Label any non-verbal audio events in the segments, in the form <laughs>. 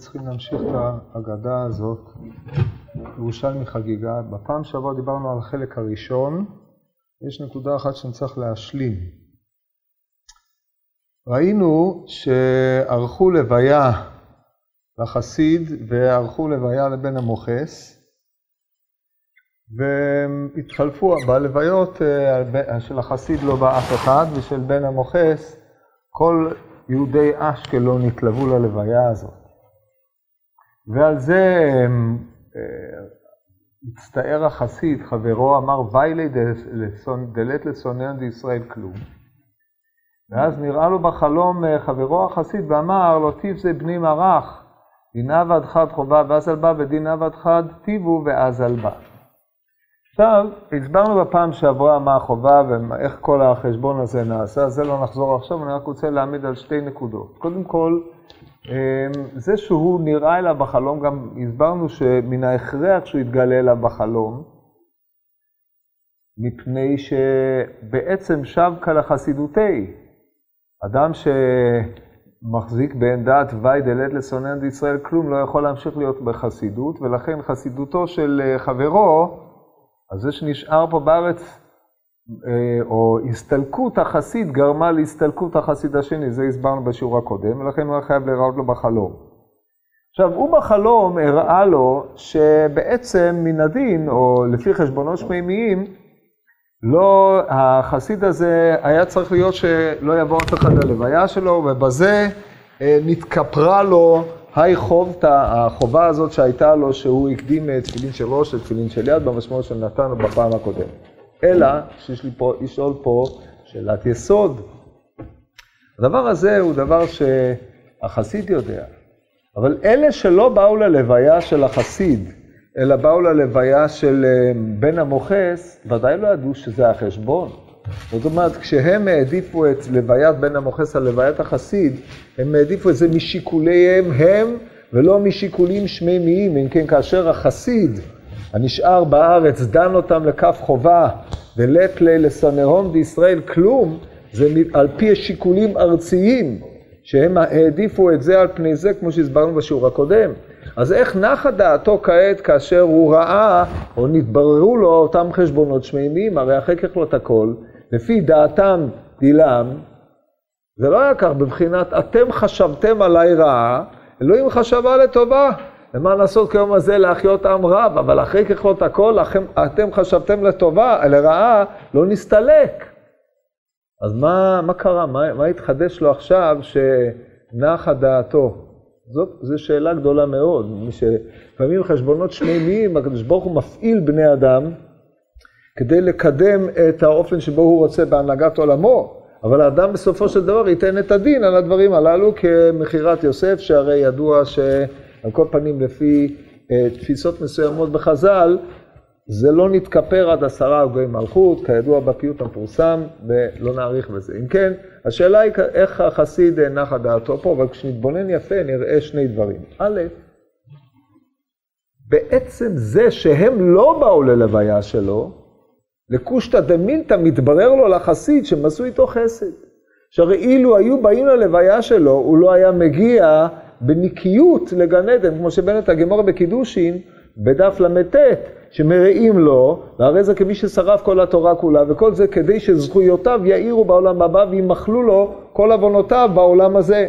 צריכים להמשיך את ההגדה הזאת, ירושלמי חגיגה. בפעם שעברה דיברנו על החלק הראשון, יש נקודה אחת שאני צריך להשלים. ראינו שערכו לוויה לחסיד וערכו לוויה לבן המוכס, והתחלפו, בלוויות אה, של החסיד לא בא אף אחד, ושל בן המוכס כל יהודי אשקלון התלוו ללוויה הזאת. ועל זה אה, הצטער החסיד, חברו אמר, ויילי דלת לסונן דישראל כלום. ואז נראה לו בחלום אה, חברו החסיד ואמר, לא טיב זה בני מרח, דין עבד חד חובה ואז על בא ודין עבד חד טיבו ואז על בא. עכשיו, הסברנו בפעם שעברה מה החובה ואיך כל החשבון הזה נעשה, זה לא נחזור עכשיו, אני רק רוצה להעמיד על שתי נקודות. קודם כל, אמ, זה שהוא נראה אליו בחלום, גם הסברנו שמן ההכרח שהוא יתגלה אליו בחלום, מפני שבעצם שבקה לחסידותי. אדם שמחזיק בעין דעת ואי דלת לסונן דישראל כלום, לא יכול להמשיך להיות בחסידות, ולכן חסידותו של אה, חברו, אז זה שנשאר פה בארץ, או הסתלקות החסיד גרמה להסתלקות החסיד השני, זה הסברנו בשיעור הקודם, ולכן הוא היה חייב להיראות לו בחלום. עכשיו, הוא בחלום הראה לו שבעצם מן הדין, או לפי חשבונות שמימיים, לא, החסיד הזה היה צריך להיות שלא יבוא אף אחד ללוויה שלו, ובזה אה, נתכפרה לו היי חוב, החובה הזאת שהייתה לו, שהוא הקדים אה, תפילין של ראש לתפילין של יד, במשמעות שנתנו בפעם הקודמת. אלא שיש לי פה, לשאול פה שאלת יסוד. הדבר הזה הוא דבר שהחסיד יודע, אבל אלה שלא באו ללוויה של החסיד, אלא באו ללוויה של אה, בן המוכס, ודאי לא ידעו שזה החשבון. זאת אומרת, כשהם העדיפו את לוויית בן המוכס על לוויית החסיד, הם העדיפו את זה משיקוליהם הם, ולא משיקולים שמימיים. אם כן, כאשר החסיד הנשאר בארץ דן אותם לכף חובה, ולט לי לסנהום בישראל כלום, זה על פי השיקולים ארציים, שהם העדיפו את זה על פני זה, כמו שהסברנו בשיעור הקודם. אז איך נחה דעתו כעת כאשר הוא ראה, או נתבררו לו אותם חשבונות שמימיים, הרי אחרי כך את הכל, לפי דעתם דילם, זה לא היה כך בבחינת אתם חשבתם עליי רעה, אלוהים חשבה לטובה. למה לעשות כיום הזה להחיות עם רב, אבל אחרי ככלות הכל, לכם, אתם חשבתם לטובה, לרעה, לא נסתלק. אז מה, מה קרה? מה, מה התחדש לו עכשיו שנחה דעתו? זאת זו שאלה גדולה מאוד, שלפעמים חשבונות שמימיים, הקדוש ברוך הוא מפעיל בני אדם כדי לקדם את האופן שבו הוא רוצה בהנהגת עולמו, אבל האדם בסופו של דבר ייתן את הדין על הדברים הללו כמכירת יוסף, שהרי ידוע שעל כל פנים לפי uh, תפיסות מסוימות בחז"ל, זה לא נתכפר עד עשרה הוגי מלכות, כידוע בפיוט המפורסם, ולא נאריך בזה. אם כן, השאלה היא איך החסיד נחה דעתו פה, אבל כשנתבונן יפה נראה שני דברים. א', בעצם זה שהם לא באו ללוויה שלו, לקושטא דמילתא מתברר לו לחסיד שהם עשו איתו חסד. שהרי אילו היו באים ללוויה שלו, הוא לא היה מגיע בנקיות לגן עדן, כמו שבנט הגמור בקידושין, בדף ל"ט, שמרעים לו, והרי זה כמי ששרף כל התורה כולה, וכל זה כדי שזכויותיו יאירו בעולם הבא וימחלו לו כל עוונותיו בעולם הזה.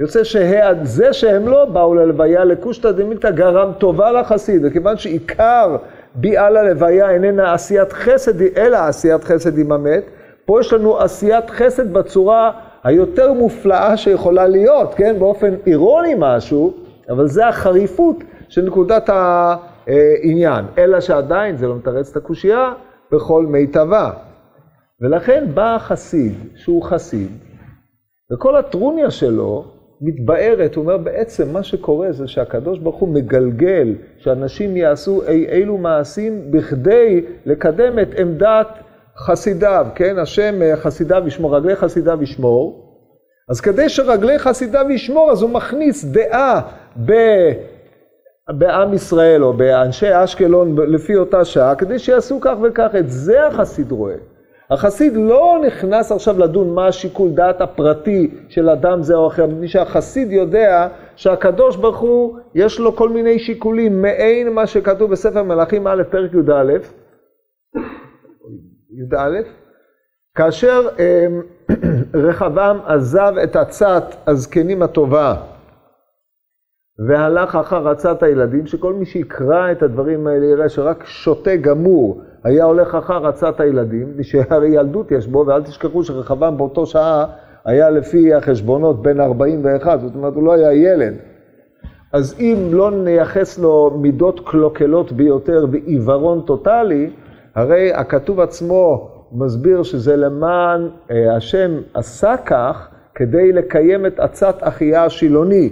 יוצא שזה שהם לא באו ללוויה לקושטא דמילתא גרם טובה לחסיד, וכיוון שעיקר ביאה ללוויה איננה עשיית חסד, אלא עשיית חסד עם המת. פה יש לנו עשיית חסד בצורה היותר מופלאה שיכולה להיות, כן? באופן אירוני משהו, אבל זה החריפות של נקודת העניין. אלא שעדיין זה לא מתרץ את הקושייה בכל מיטבה. ולכן בא החסיד, שהוא חסיד, וכל הטרוניה שלו מתבארת, הוא אומר בעצם מה שקורה זה שהקדוש ברוך הוא מגלגל שאנשים יעשו אי אילו מעשים בכדי לקדם את עמדת חסידיו, כן? השם אה, חסידיו ישמור, רגלי חסידיו ישמור. אז כדי שרגלי חסידיו ישמור, אז הוא מכניס דעה ב... בעם ישראל או באנשי אשקלון לפי אותה שעה, כדי שיעשו כך וכך. את זה החסיד רואה. החסיד לא נכנס עכשיו לדון מה השיקול דעת הפרטי של אדם זה או אחר, מפני שהחסיד יודע שהקדוש ברוך הוא, יש לו כל מיני שיקולים, מעין מה שכתוב בספר מלכים א', פרק י"א, י"א, כאשר אמ, <clears throat> רחבעם עזב את עצת הזקנים הטובה והלך אחר עצת הילדים, שכל מי שיקרא את הדברים האלה יראה שרק שוטה גמור היה הולך אחר עצת הילדים, שהרי ילדות יש בו, ואל תשכחו שרחבעם באותו שעה היה לפי החשבונות בן 41, זאת אומרת הוא לא היה ילד. אז אם לא נייחס לו מידות קלוקלות ביותר ועיוורון טוטאלי, הרי הכתוב עצמו מסביר שזה למען אה, השם עשה כך כדי לקיים את עצת אחיה השילוני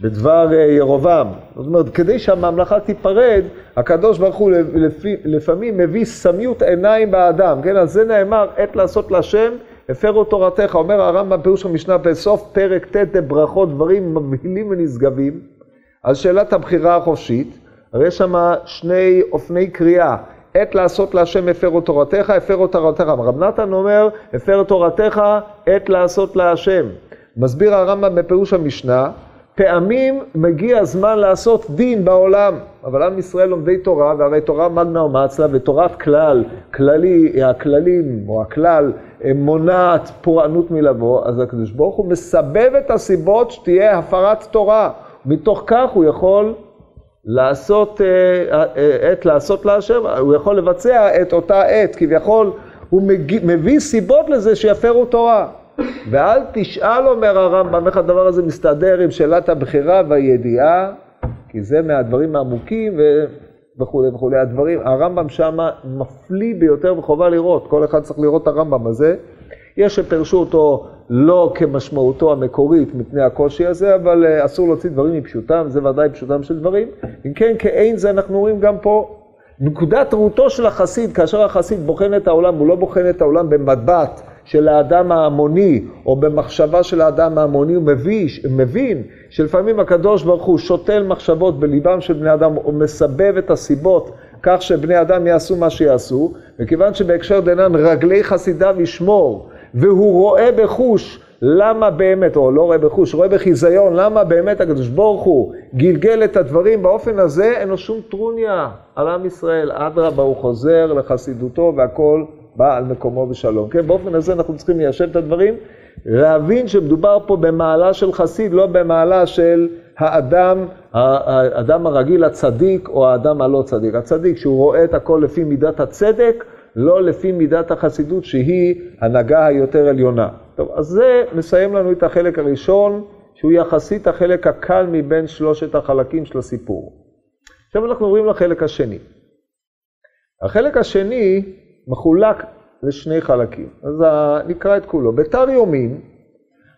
בדבר אה, ירובעם. זאת אומרת, כדי שהממלכה תיפרד, הקדוש ברוך הוא לפי, לפעמים מביא סמיות עיניים באדם, כן? על זה נאמר, עת לעשות להשם, הפרו תורתך. אומר הרמב"ם פירוש המשנה בסוף פרק ט' ברכות, דברים מבהילים ונשגבים, על שאלת הבחירה החופשית. הרי יש שם שני אופני קריאה. עת לעשות להשם הפרו תורתך, הפרו תורתך. רב נתן אומר, הפר תורתך, עת לעשות להשם. מסביר הרמב"ם בפירוש המשנה, פעמים מגיע הזמן לעשות דין בעולם, אבל עם ישראל לומדי תורה, והרי תורה מגנה ומצלה, ותורת כלל, כללי, הכללים או הכלל, מונעת פורענות מלבוא, אז הקדוש ברוך הוא מסבב את הסיבות שתהיה הפרת תורה. מתוך כך הוא יכול לעשות אה, אה, עת לעשות להשם, הוא יכול לבצע את אותה עת, כביכול הוא מביא סיבות לזה שיפרו תורה. ואל תשאל, אומר הרמב"ם, איך הדבר הזה מסתדר עם שאלת הבחירה והידיעה, כי זה מהדברים העמוקים וכולי וכולי. הדברים, הרמב"ם שם מפליא ביותר וחובה לראות, כל אחד צריך לראות את הרמב"ם הזה. יש שפרשו אותו לא כמשמעותו המקורית מפני הקושי הזה, אבל אה, אסור להוציא דברים מפשוטם, זה ודאי פשוטם של דברים. אם כן, כאין זה אנחנו רואים גם פה. נקודת ראותו של החסיד, כאשר החסיד בוחן את העולם, הוא לא בוחן את העולם במבט של האדם ההמוני, או במחשבה של האדם ההמוני, הוא מביש, מבין שלפעמים הקדוש ברוך הוא שותל מחשבות בליבם של בני אדם, או מסבב את הסיבות כך שבני אדם יעשו מה שיעשו, וכיוון שבהקשר דנן רגלי חסידיו ישמור, והוא רואה בחוש למה באמת, או לא רואה בחוש, רואה בחיזיון, למה באמת הקדוש ברוך הוא גלגל את הדברים באופן הזה, אין לו שום טרוניה על עם ישראל. אדרבה, הוא חוזר לחסידותו והכל בא על מקומו בשלום. כן, באופן הזה אנחנו צריכים ליישב את הדברים, להבין שמדובר פה במעלה של חסיד, לא במעלה של האדם, האדם הרגיל הצדיק או האדם הלא צדיק. הצדיק, שהוא רואה את הכל לפי מידת הצדק, לא לפי מידת החסידות שהיא הנהגה היותר עליונה. טוב, אז זה מסיים לנו את החלק הראשון, שהוא יחסית החלק הקל מבין שלושת החלקים של הסיפור. עכשיו אנחנו עוברים לחלק השני. החלק השני מחולק לשני חלקים. אז נקרא את כולו. בתר יומין,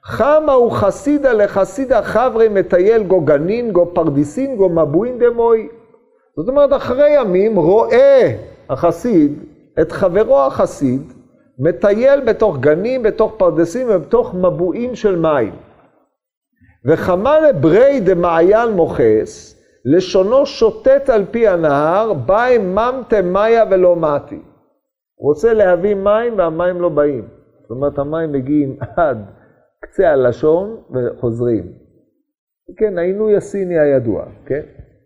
חמה הוא חסידה לחסידה חברי מטייל גו גנין גו פרדיסין גו מבואין דמוי. זאת אומרת, אחרי ימים רואה החסיד את חברו החסיד מטייל בתוך גנים, בתוך פרדסים ובתוך מבואים של מים. וחמה לברי דמעיין מוכס, לשונו שוטט על פי הנהר, באי ממתה מאיה ולא מתי. הוא רוצה להביא מים והמים לא באים. זאת אומרת, המים מגיעים <laughs> עד קצה הלשון וחוזרים. כן, העינוי הסיני הידוע, כן?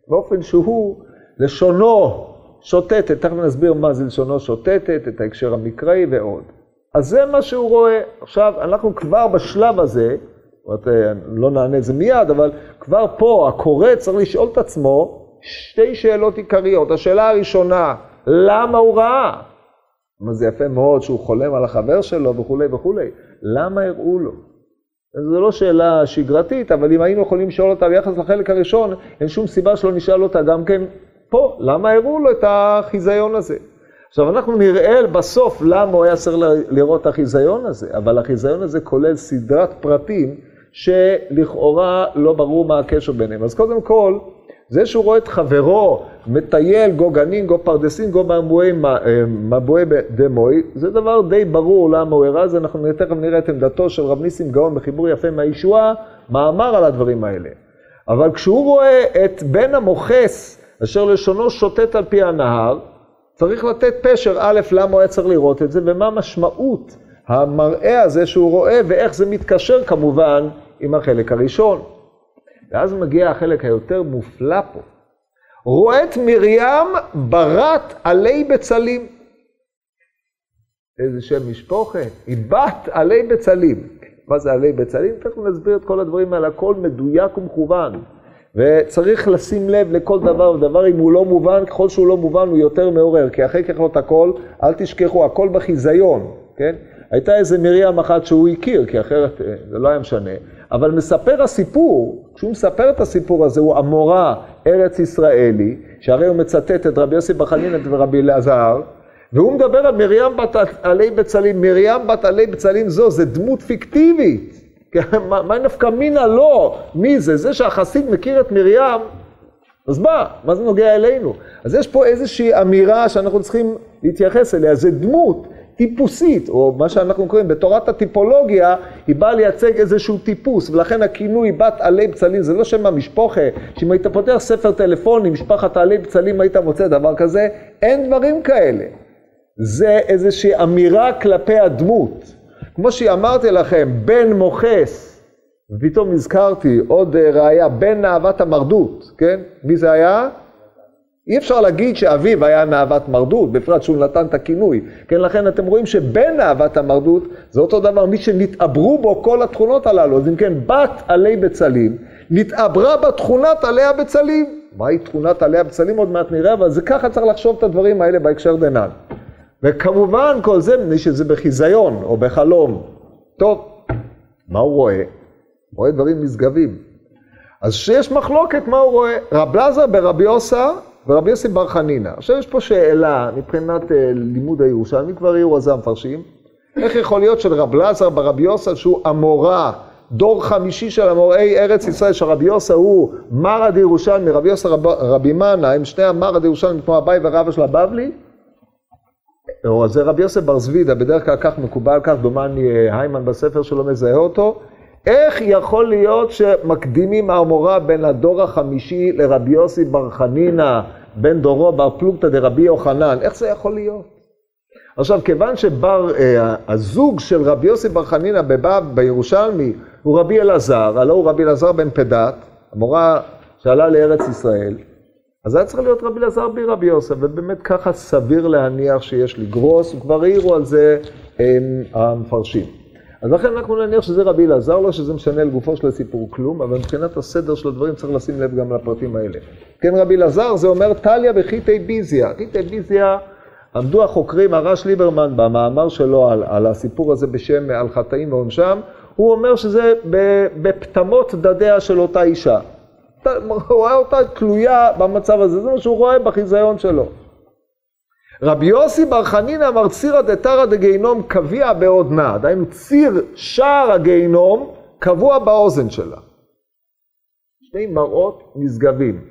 באופן שהוא, לשונו שוטטת, תכף נסביר מה זה לשונו שוטטת, את ההקשר המקראי ועוד. אז זה מה שהוא רואה. עכשיו, אנחנו כבר בשלב הזה, אה, לא נענה את זה מיד, אבל כבר פה הקורא צריך לשאול את עצמו שתי שאלות עיקריות. השאלה הראשונה, למה הוא ראה? אבל זה יפה מאוד שהוא חולם על החבר שלו וכולי וכולי. למה הראו לו? זו לא שאלה שגרתית, אבל אם היינו יכולים לשאול אותה ביחס לחלק הראשון, אין שום סיבה שלא נשאל אותה גם כן פה. למה הראו לו את החיזיון הזה? עכשיו, אנחנו נראה בסוף למה הוא היה צריך לראות את החיזיון הזה, אבל החיזיון הזה כולל סדרת פרטים שלכאורה לא ברור מה הקשר ביניהם. אז קודם כל, זה שהוא רואה את חברו מטייל גו גנין, גו פרדסין, גו מבואי אה, דמוי, זה דבר די ברור למה הוא הראה, זה אנחנו תכף נראה את עמדתו של רב ניסים גאון בחיבור יפה מהישועה, מאמר על הדברים האלה. אבל כשהוא רואה את בן המוכס, אשר לשונו שוטט על פי הנהר, צריך לתת פשר, א', למה הוא היה צריך לראות את זה, ומה משמעות המראה הזה שהוא רואה, ואיך זה מתקשר כמובן עם החלק הראשון. ואז מגיע החלק היותר מופלא פה. את מרים ברת עלי בצלים. איזה שם משפוחה, היא בת עלי בצלים. מה זה עלי בצלים? תכף נסביר את כל הדברים האלה, הכל מדויק ומכוון. וצריך לשים לב לכל דבר ודבר, אם הוא לא מובן, ככל שהוא לא מובן הוא יותר מעורר, כי אחרי כך את הכל, אל תשכחו, הכל בחיזיון, כן? הייתה איזה מרים אחת שהוא הכיר, כי אחרת אה, זה לא היה משנה, אבל מספר הסיפור, כשהוא מספר את הסיפור הזה, הוא המורה ארץ ישראלי, שהרי הוא מצטט את רבי יוסי בחנינא ורבי אלעזר, והוא מדבר על מרים בת עלי בצלים. מרים בת עלי בצלים זו, זה דמות פיקטיבית. <laughs> מה נפקא מינה לא? מי זה? זה שהחסיד מכיר את מרים, אז מה? מה זה נוגע אלינו? אז יש פה איזושהי אמירה שאנחנו צריכים להתייחס אליה, זה דמות טיפוסית, או מה שאנחנו קוראים בתורת הטיפולוגיה, היא באה לייצג איזשהו טיפוס, ולכן הכינוי בת עלי בצלים זה לא שם המשפוחה, שאם היית פותח ספר טלפוני, משפחת עלי בצלים, היית מוצא דבר כזה, אין דברים כאלה. זה איזושהי אמירה כלפי הדמות. כמו שאמרתי לכם, בן מוכס, ופתאום נזכרתי עוד אה, ראייה, בן נאוות המרדות, כן? מי זה היה? אי אפשר להגיד שאביו היה נאוות מרדות, בפרט שהוא נתן את הכינוי. כן, לכן אתם רואים שבן נאוות המרדות זה אותו דבר, מי שנתעברו בו כל התכונות הללו. אז אם כן, בת עלי בצלים, נתעברה בתכונת עלי הבצלים. מהי תכונת עלי הבצלים? עוד מעט נראה, אבל זה ככה צריך לחשוב את הדברים האלה בהקשר דנן. וכמובן כל זה מפני שזה בחיזיון או בחלום. טוב, מה הוא רואה? הוא רואה דברים נשגבים. אז שיש מחלוקת מה הוא רואה. רב לזר ברבי יוסה ורבי יוסי בר חנינא. עכשיו יש פה שאלה מבחינת uh, לימוד הירושלמי, כבר העירו על זה המפרשים. איך יכול להיות שלרב לזר ברבי יוסה שהוא אמורה, דור חמישי של אמוראי ארץ ישראל, שרבי יוסה הוא מרד ירושלמי, רבי יוסה רב, רבי מנה, הם שני המרד ירושלמי כמו אביי ורבא של הבבלי, או זה רבי יוסף בר זבידה, בדרך כלל כך מקובל, כך דומני אה, היימן בספר שלו מזהה אותו. איך יכול להיות שמקדימים האמורה בין הדור החמישי לרבי יוסי בר חנינא, בן דורו בר פלוגתא דרבי יוחנן? איך זה יכול להיות? עכשיו, כיוון שבר, אה, הזוג של רבי יוסי בר חנינא בבב, בירושלמי, הוא רבי אלעזר, הלא הוא רבי אלעזר בן פדת, המורה שעלה לארץ ישראל, אז היה צריך להיות רבי אלעזר בי רבי יוסף, ובאמת ככה סביר להניח שיש לגרוס, וכבר העירו על זה הם, המפרשים. אז לכן אנחנו נניח שזה רבי אלעזר, לא שזה משנה לגופו של הסיפור כלום, אבל מבחינת הסדר של הדברים צריך לשים לב גם לפרטים האלה. כן, רבי אלעזר זה אומר טליה וחיטי ביזיה. חיטי ביזיה, עמדו החוקרים, הרש ליברמן במאמר שלו על, על הסיפור הזה בשם על חטאים ועונשם, הוא אומר שזה בפטמות דדיה של אותה אישה. רואה אותה תלויה במצב הזה, זה מה שהוא רואה בחיזיון שלו. רבי יוסי בר חנינא אמר צירא דתרא דגיהינום קביע בעודנה, דהיינו ציר שער הגיהינום קבוע באוזן שלה. שני מראות נשגבים.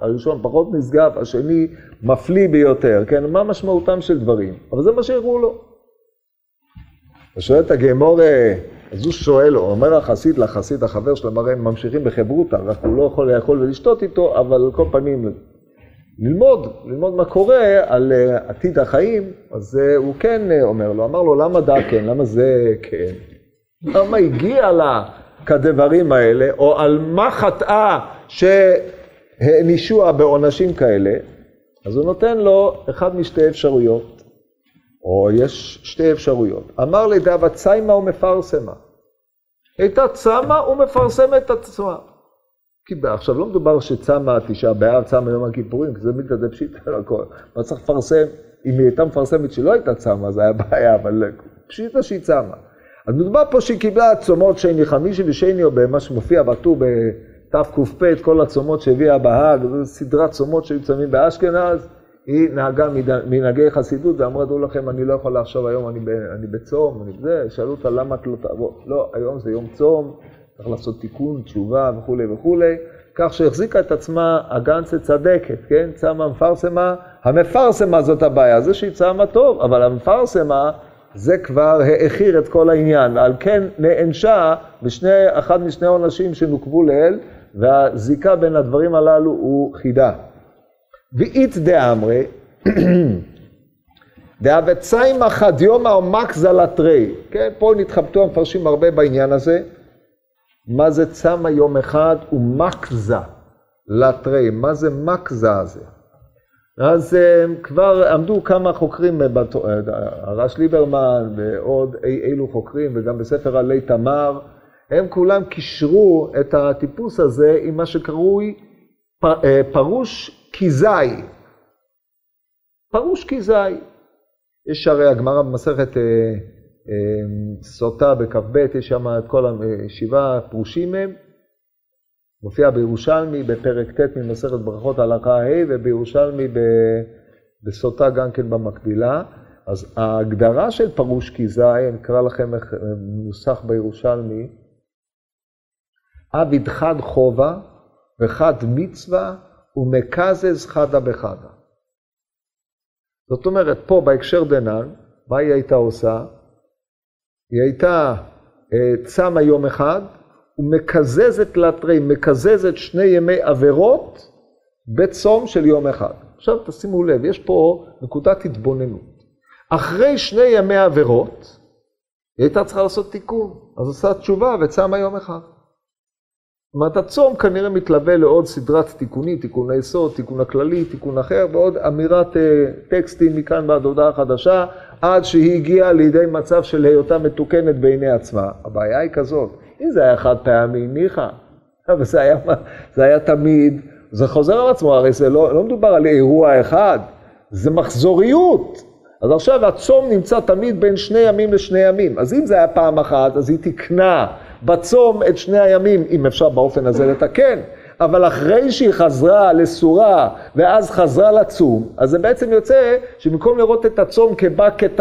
הראשון פחות נשגב, השני מפליא ביותר, כן? מה משמעותם של דברים? אבל זה מה שהראו לו. אתה שואל את הגמור, אז הוא שואל, הוא אומר החסיד לחסיד, החבר שלו, הרי הם ממשיכים בחברותא, רק הוא לא יכול לאכול ולשתות איתו, אבל על כל פנים, ללמוד, ללמוד מה קורה על uh, עתיד החיים, אז uh, הוא כן uh, אומר לו, אמר לו, למה דא כן, למה זה כן? למה הגיע לה כדברים האלה, או על מה חטאה שהענישוה בעונשים כאלה? אז הוא נותן לו אחד משתי אפשרויות. או יש שתי אפשרויות. אמר לדאבה ציימה ומפרסמה. הייתה צמה ומפרסמת את עצמה. כי עכשיו לא מדובר שצמה תשעה באב, צמה יום הכיפורים, כי זה מתקדם פשיטה הכל. מה צריך לפרסם? אם היא הייתה מפרסמת שלא הייתה צמה, זה היה בעיה, אבל פשיטה שהיא צמה. אז מדובר פה שהיא קיבלה צומות שני חמישי ושני, או במה שמופיע בטור בתק"פ, כל הצומות שהביאה בהאג, זו סדרת צומות שהיו צמים באשכנז. היא נהגה מנהגי חסידות ואמרה, דעו לכם, אני לא יכולה עכשיו היום, אני, אני בצום, אני בזה, שאלו אותה למה את לא תעבור. לא, היום זה יום צום, צריך לעשות תיקון, תשובה וכולי וכולי. כך שהחזיקה את עצמה הגנצה צדקת, כן? צמה מפרסמה, המפרסמה זאת הבעיה, זה שהיא צמה טוב, אבל המפרסמה זה כבר העכיר את כל העניין, על כן נענשה בשני, אחד משני עונשים שנוקבו לאל, והזיקה בין הדברים הללו הוא חידה. ואית דאמרי, דאבציימא חד יומא או מקזא לתרי. כן, פה נתחבטו המפרשים הרבה בעניין הזה. מה זה צמא יום אחד ומקזא לתרי? מה זה מקזא הזה? אז אה, כבר עמדו כמה חוקרים, אה, הרש ליברמן ועוד אי אילו חוקרים, וגם בספר עלי תמר, הם כולם קישרו את הטיפוס הזה עם מה שקרוי אה, פרוש כיזאי. פרוש כיזאי. יש הרי הגמרא במסכת סוטה בכ"ב, יש שם את כל השבעה פרושים הם. מופיע בירושלמי בפרק ט' ממסכת ברכות הלכה ה' ובירושלמי בסוטה גם כן במקבילה. אז ההגדרה של פרוש כיזאי, אני אקרא לכם איך מנוסח בירושלמי, עביד חד חובה וחד מצווה ומקזז חדה בחדה. זאת אומרת, פה בהקשר דנן, מה היא הייתה עושה? היא הייתה אה, צמה יום אחד, ומקזזת לתרי, מקזזת שני ימי עבירות בצום של יום אחד. עכשיו תשימו לב, יש פה נקודת התבוננות. אחרי שני ימי עבירות, היא הייתה צריכה לעשות תיקון, אז עושה תשובה וצמה יום אחד. זאת אומרת, הצום כנראה מתלווה לעוד סדרת תיקונים, תיקון היסוד, תיקון הכללי, תיקון אחר, ועוד אמירת אה, טקסטים מכאן ועד הודעה חדשה, עד שהיא הגיעה לידי מצב של היותה מתוקנת בעיני עצמה. הבעיה היא כזאת, אם זה היה חד פעמי, ניחא, אבל זה היה, זה היה תמיד, זה חוזר על עצמו, הרי זה לא, לא מדובר על אירוע אחד, זה מחזוריות. אז עכשיו הצום נמצא תמיד בין שני ימים לשני ימים. אז אם זה היה פעם אחת, אז היא תיקנה בצום את שני הימים, אם אפשר באופן הזה לתקן. אבל אחרי שהיא חזרה לסורה ואז חזרה לצום, אז זה בעצם יוצא שבמקום לראות את הצום כבא כת...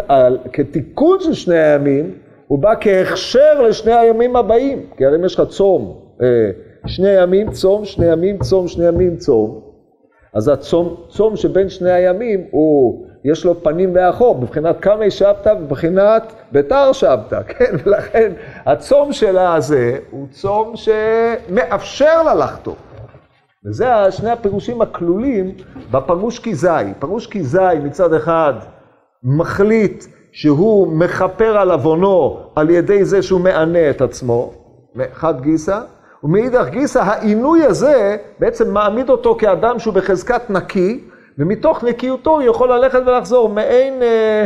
כתיקון של שני הימים, הוא בא כהכשר לשני הימים הבאים. כי הרי אם יש לך צום, אה, שני ימים צום, שני ימים צום, שני ימים צום, אז הצום צום שבין שני הימים הוא יש לו פנים ואחור, בבחינת קמי שבתא ובבחינת ביתר שבתא, <laughs> כן? ולכן הצום שלה הזה הוא צום שמאפשר לה לחטוא. וזה שני הפירושים הכלולים בפרוש כיזאי. פרוש כיזאי מצד אחד מחליט שהוא מכפר על עוונו על ידי זה שהוא מענה את עצמו, מחד גיסא, ומאידך גיסא העינוי הזה בעצם מעמיד אותו כאדם שהוא בחזקת נקי, ומתוך נקיותו הוא יכול ללכת ולחזור, מעין אה,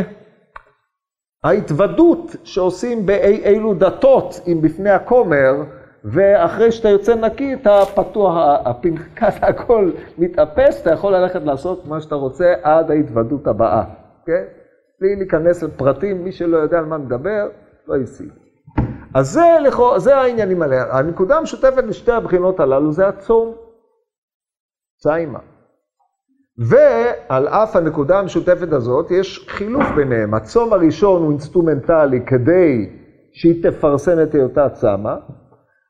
ההתוודות שעושים באי אילו דתות, אם בפני הכומר, ואחרי שאתה יוצא נקי, אתה פתוח, הפנקס, <laughs> הכל מתאפס, אתה יכול ללכת לעשות מה שאתה רוצה עד ההתוודות הבאה, כן? בלי להיכנס לפרטים, מי שלא יודע על מה מדבר, לא ישיג. אז זה, לכו, זה העניינים האלה. הנקודה המשותפת לשתי הבחינות הללו זה הצום. צמה. ועל אף הנקודה המשותפת הזאת, יש חילוף ביניהם. הצום הראשון הוא אינסטרומנטלי כדי שהיא תפרסם את היותה צמה.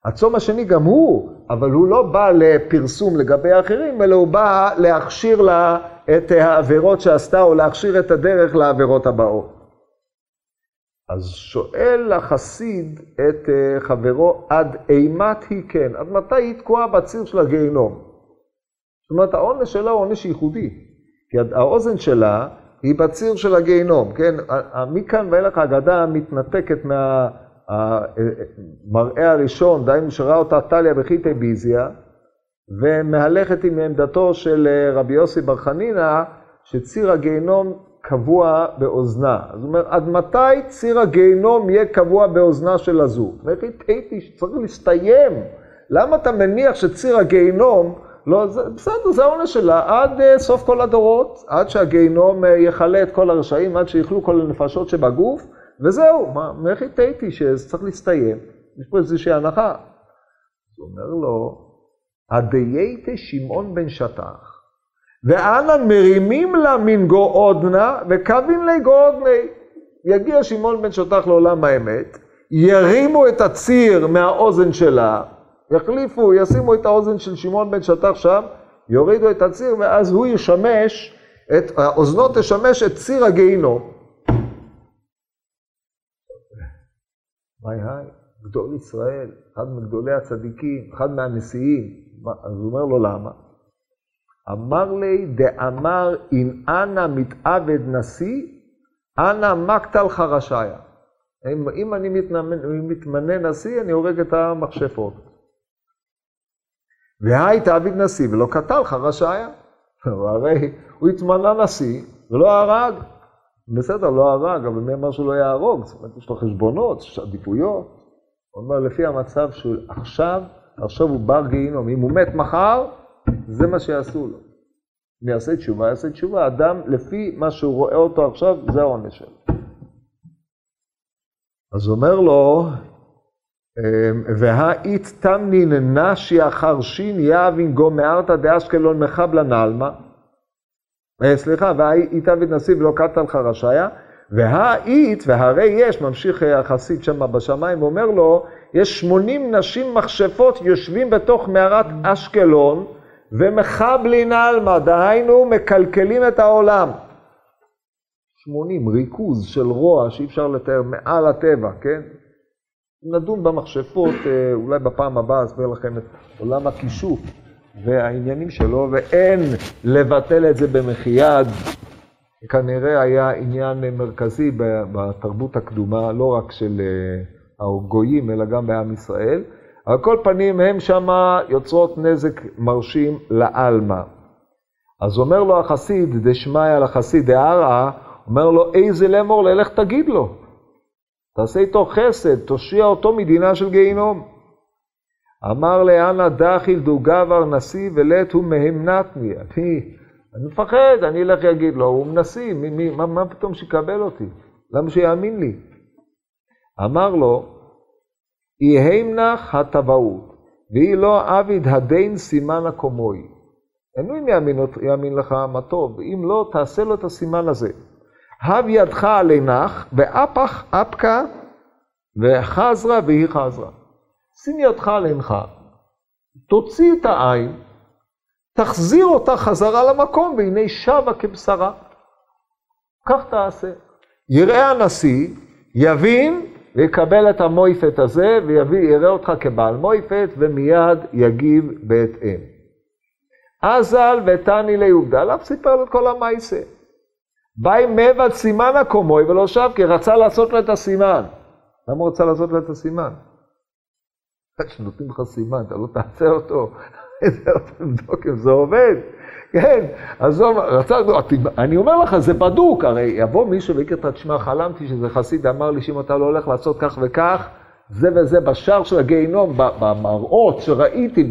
הצום השני גם הוא, אבל הוא לא בא לפרסום לגבי האחרים, אלא הוא בא להכשיר לה את העבירות שעשתה, או להכשיר את הדרך לעבירות הבאות. אז שואל החסיד את אה, חברו, עד אימת היא כן? עד מתי היא תקועה בציר של הגיהינום? זאת אומרת, העונש שלה הוא עונש ייחודי. כי האוזן שלה היא בציר של הגיהינום, כן? מכאן ואילך האגדה מתנתקת מהמראה הראשון, דהיינו שראה אותה טליה בחיטי ביזיה, ומהלכת עם עמדתו של אה, רבי יוסי בר חנינא, שציר הגיהינום קבוע באוזנה. זאת אומרת, עד מתי ציר הגיהינום יהיה קבוע באוזנה של הזוג? ואיך תהיתי שצריך להסתיים. למה אתה מניח שציר הגיהינום, לא, זה, בסדר, זה העונש שלה, עד uh, סוף כל הדורות, עד שהגיהינום uh, יכלה את כל הרשעים, עד שיאכלו כל הנפשות שבגוף, וזהו, מה, מאיך תהיתי שזה צריך להסתיים? יש פה איזושהי הנחה. הוא אומר לו, הדייתי שמעון בן שטח, ואנן מרימים לה מן גאודנה, וקבין לי גאודני. יגיע שמעון בן שטח לעולם האמת, ירימו את הציר מהאוזן שלה, יחליפו, ישימו את האוזן של שמעון בן שטח שם, יורידו את הציר, ואז הוא ישמש, את, האוזנו תשמש את ציר הגיהינום. היי היי, גדול ישראל, אחד מגדולי הצדיקים, אחד מהנשיאים, אז הוא אומר לו למה? אמר לי, דאמר אם אנא מתעבד נשיא, אנא מקטל חרשיה. אם, אם אני מתמנה, מתמנה נשיא, אני הורג את המכשפות. והי תעביד נשיא ולא קטל חרשיה. הרי הוא התמנה נשיא ולא הרג. בסדר, לא הרג, אבל מי אמר שהוא לא יהרוג? זאת אומרת, יש לו חשבונות, יש עדיפויות. הוא אומר, לפי המצב שהוא עכשיו, עכשיו הוא בר גיהינום. אם הוא מת מחר, זה מה שיעשו לו. אם יעשה תשובה, יעשה תשובה. אדם, לפי מה שהוא רואה אותו עכשיו, זה העונש שלו. אז אומר לו, והאית תמנין נשי אחר שין יאבין גו מארתא דאשקלון מחבלה נעלמה. אה, סליחה, והאית עביד נשיא ולא קטל חרשיה. והאית, והרי יש, ממשיך החסיד שם בשמיים, ואומר לו, יש 80 נשים מכשפות יושבים בתוך מערת אשקלון, ומחבלין עלמא, דהיינו מקלקלים את העולם. 80, ריכוז של רוע שאי אפשר לתאר מעל הטבע, כן? נדון במכשפות, אה, אולי בפעם הבאה אסביר לכם את עולם הכישוף והעניינים שלו, ואין לבטל את זה במחי יד. כנראה היה עניין מרכזי בתרבות הקדומה, לא רק של אה, הגויים, אלא גם בעם ישראל. על כל פנים, הם שמה יוצרות נזק מרשים לעלמא. אז אומר לו החסיד, דשמיא לחסיד דערא, אומר לו, איזה לאמור, ללך תגיד לו. תעשה איתו חסד, תושיע אותו מדינה של גיהינום. אמר לאנה דחיל דו גבר נשיא ולט הוא מהמנתני. אני, אני מפחד, אני אלך אגיד לו, הוא נשיא, מי, מי, מה, מה פתאום שיקבל אותי? למה שיאמין לי? אמר לו, יהמנך הטבעות, והיא לא עביד הדין סימן הקומוי. אין לו אם יאמין, יאמין לך מה טוב, אם לא, תעשה לו את הסימן הזה. הב ידך עלינך, ואפך אפקה, וחזרה והיא חזרה. שים ידך על עינך, תוציא את העין, תחזיר אותה חזרה למקום, והנה שבה כבשרה. כך תעשה. יראה הנשיא, יבין ויקבל את המויפת הזה, ויראה אותך כבעל מויפת, ומיד יגיב בהתאם. אזל ותני ליהודה, עליו סיפר לו כל המעשה. באי מבד סימן הקומוי ולא שב, כי רצה לעשות לו את הסימן. למה הוא רצה לעשות לו את הסימן? <laughs> כשנותנים לך סימן, אתה לא תעשה אותו, <laughs> תבדוק אם זה עובד. כן, עזוב, רצה, אני אומר לך, זה בדוק, הרי יבוא מישהו ויקרא את התשמע, חלמתי שזה חסיד, אמר לי שאם אתה לא הולך לעשות כך וכך, זה וזה בשער של הגיהינום, במראות שראיתי,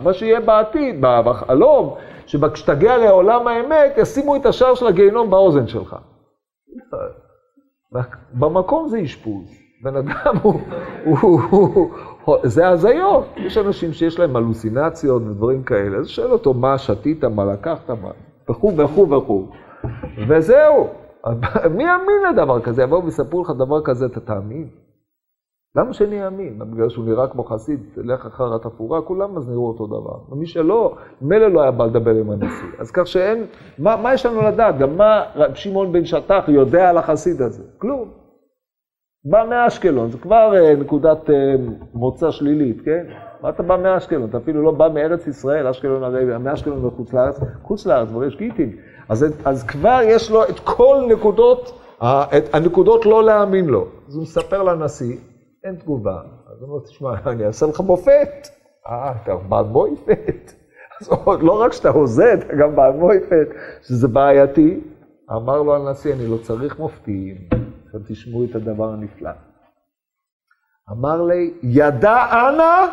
מה שיהיה בעתיד, בחלום, שכשתגיע לעולם האמת, ישימו את השער של הגיהינום באוזן שלך. במקום זה אשפוז. בן אדם הוא, הוא, הוא, הוא, זה הזיות. יש אנשים שיש להם הלוסינציות ודברים כאלה, אז שואל אותו מה שתית, מה לקחת, מה, וכו' וכו' וכו'. וזהו. מי יאמין לדבר כזה? יבואו ויספרו לך דבר כזה, אתה תאמין? למה שאני אאמין? בגלל שהוא נראה כמו חסיד, תלך אחר התפאורה, כולם אז נראו אותו דבר. ומי שלא, מילא לא היה בא לדבר עם הנשיא. אז כך שאין, מה, מה יש לנו לדעת? גם מה רב שמעון בן שטח יודע על החסיד הזה? כלום. בא מאשקלון, זה כבר uh, נקודת uh, מוצא שלילית, כן? מה אתה בא מאשקלון? אתה אפילו לא בא מארץ ישראל, אשקלון הרי, מאשקלון וחוץ לארץ, חוץ לארץ, כבר יש גיטים. אז, אז כבר יש לו את כל נקודות, הנקודות לא להאמין לו. אז הוא מספר לנשיא, אין תגובה. אז הוא אומר, תשמע, אני אעשה לך מופת. אה, אתה בעל מויפת. אז לא רק שאתה הוזה, אתה גם בעל מויפת, שזה בעייתי. אמר לו הנשיא, אני לא צריך מופתים. עכשיו תשמעו את הדבר הנפלא. אמר לי, ידע אנא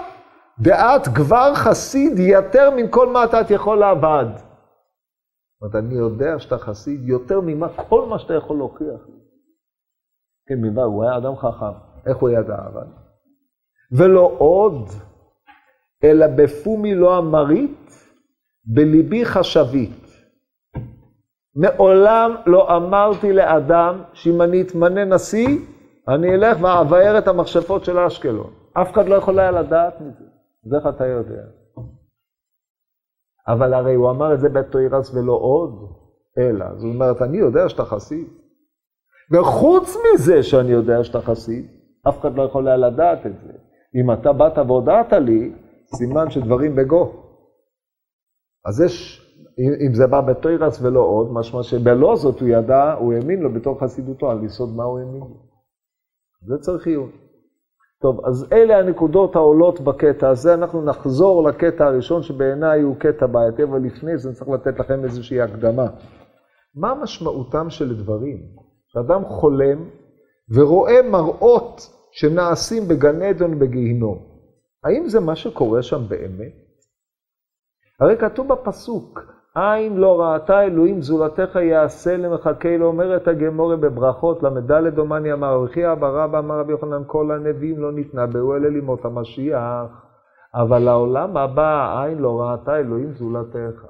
דעת גבר חסיד יתר מכל מה אתה יכול לעבד. זאת אומרת, אני יודע שאתה חסיד יותר ממה, כל מה שאתה יכול להוכיח. כן, מלבד, הוא היה אדם חכם. איך הוא ידע אבל? ולא עוד, אלא בפומי לא אמרית, בליבי חשבית. מעולם לא אמרתי לאדם שאם אני אתמנה נשיא, אני אלך ואבאר את המכשפות של אשקלון. אף אחד לא יכול היה לדעת מזה. זה איך אתה יודע. אבל הרי הוא אמר את זה בתוירס ולא עוד, אלא. זאת אומרת, אני יודע שאתה חסיד. וחוץ מזה שאני יודע שאתה חסיד, אף אחד לא יכול היה לדעת את זה. אם אתה באת והודעת לי, סימן שדברים בגו. אז יש אם זה בא בתוירס ולא עוד, משמע שבלא זאת הוא ידע, הוא האמין לו בתור חסידותו, על יסוד מה הוא האמין לו. זה צריך עיון. טוב, אז אלה הנקודות העולות בקטע הזה. אנחנו נחזור לקטע הראשון, שבעיניי הוא קטע בעייתי, אבל לפני זה אני צריך לתת לכם איזושהי הקדמה. מה משמעותם של דברים? שאדם חולם ורואה מראות שנעשים בגן עדן בגיהינום. האם זה מה שקורה שם באמת? הרי כתוב בפסוק, עין לא ראתה אלוהים זולתך יעשה למחכה לו, אומרת הגמורה בברכות, ל"ד דומני אמר, וכי אבא רבא אמר רבי יוחנן, כל הנביאים לא נתנבאו אלא לימות המשיח, אבל לעולם הבא עין לא ראתה אלוהים זולתך.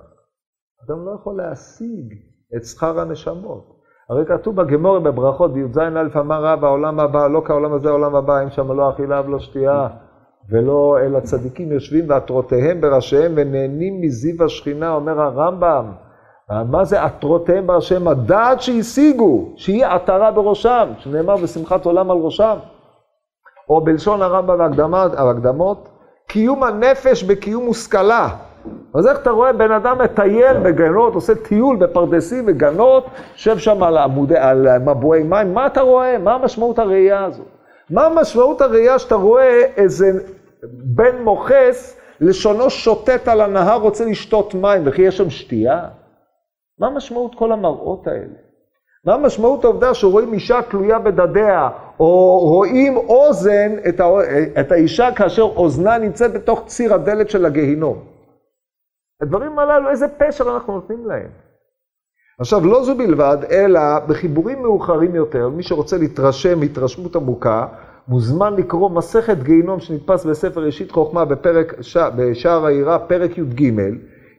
אדם לא יכול להשיג את שכר הנשמות. הרי כתוב בגמורה בברכות, בי"ז א' אמר רב, העולם הבא, לא כעולם הזה, העולם הבא, אין שם לא אכילה ולא שתייה, ולא אל הצדיקים יושבים ועטרותיהם בראשיהם ונהנים מזיו השכינה, אומר הרמב"ם. מה זה עטרותיהם בראשיהם? הדעת שהשיגו, שהיא עטרה בראשם, שנאמר בשמחת עולם על ראשם. או בלשון הרמב"ם והקדמות, קיום הנפש בקיום מושכלה. אז איך אתה רואה בן אדם מטייל בגנות, עושה טיול בפרדסים וגנות, יושב שם על, עמודי, על מבועי מים, מה אתה רואה? מה המשמעות הראייה הזאת? מה משמעות הראייה שאתה רואה איזה בן מוכס, לשונו שוטט על הנהר, רוצה לשתות מים, וכי יש שם שתייה? מה משמעות כל המראות האלה? מה משמעות העובדה שרואים אישה תלויה בדדיה, או רואים אוזן, את, הא... את האישה כאשר אוזנה נמצאת בתוך ציר הדלת של הגיהינום? הדברים הללו, איזה פשר אנחנו נותנים להם? עכשיו, לא זו בלבד, אלא בחיבורים מאוחרים יותר, מי שרוצה להתרשם התרשמות עמוקה, מוזמן לקרוא מסכת גיהינום שנתפס בספר ראשית חוכמה בפרק, ש... בשער העירה, פרק י"ג.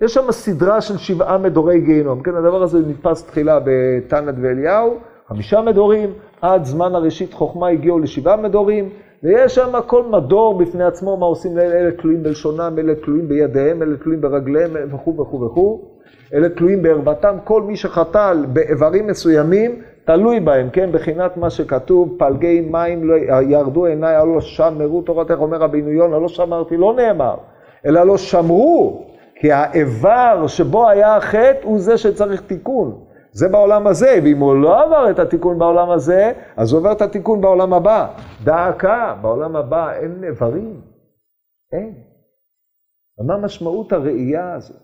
יש שם סדרה של שבעה מדורי גיהינום. כן, הדבר הזה נתפס תחילה בתנת ואליהו, חמישה מדורים, עד זמן הראשית חוכמה הגיעו לשבעה מדורים, ויש שם כל מדור בפני עצמו, מה עושים לאלה, אלה תלויים בלשונם, אלה תלויים בידיהם, אלה תלויים ברגליהם, וכו' וכו' וכו'. אלה תלויים בערוותם, כל מי שחטא באיברים מסוימים, תלוי בהם, כן? בחינת מה שכתוב, פלגי מים לא ירדו עיניי, הלא שמרו תורתך, אומר רבינו יונה, לא שמרתי, לא נאמר, אלא לא שמרו, כי האיבר שבו היה החטא הוא זה שצריך תיקון. זה בעולם הזה, ואם הוא לא עבר את התיקון בעולם הזה, אז הוא עובר את התיקון בעולם הבא. דאקה, בעולם הבא אין איברים. אין. מה משמעות הראייה הזאת?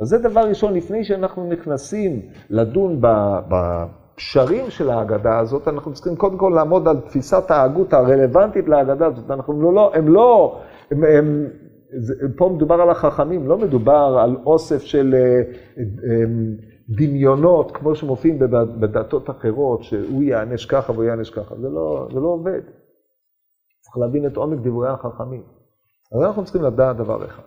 אז זה דבר ראשון, לפני שאנחנו נכנסים לדון בפשרים של ההגדה הזאת, אנחנו צריכים קודם כל לעמוד על תפיסת ההגות הרלוונטית להגדה הזאת. אנחנו לא, הם לא, הם, הם, פה מדובר על החכמים, לא מדובר על אוסף של אה, הם, דמיונות, כמו שמופיעים בדתות אחרות, שהוא יענש ככה והוא יענש ככה. זה לא, זה לא עובד. צריך להבין את עומק דברי החכמים. אבל אנחנו צריכים לדעת דבר אחד.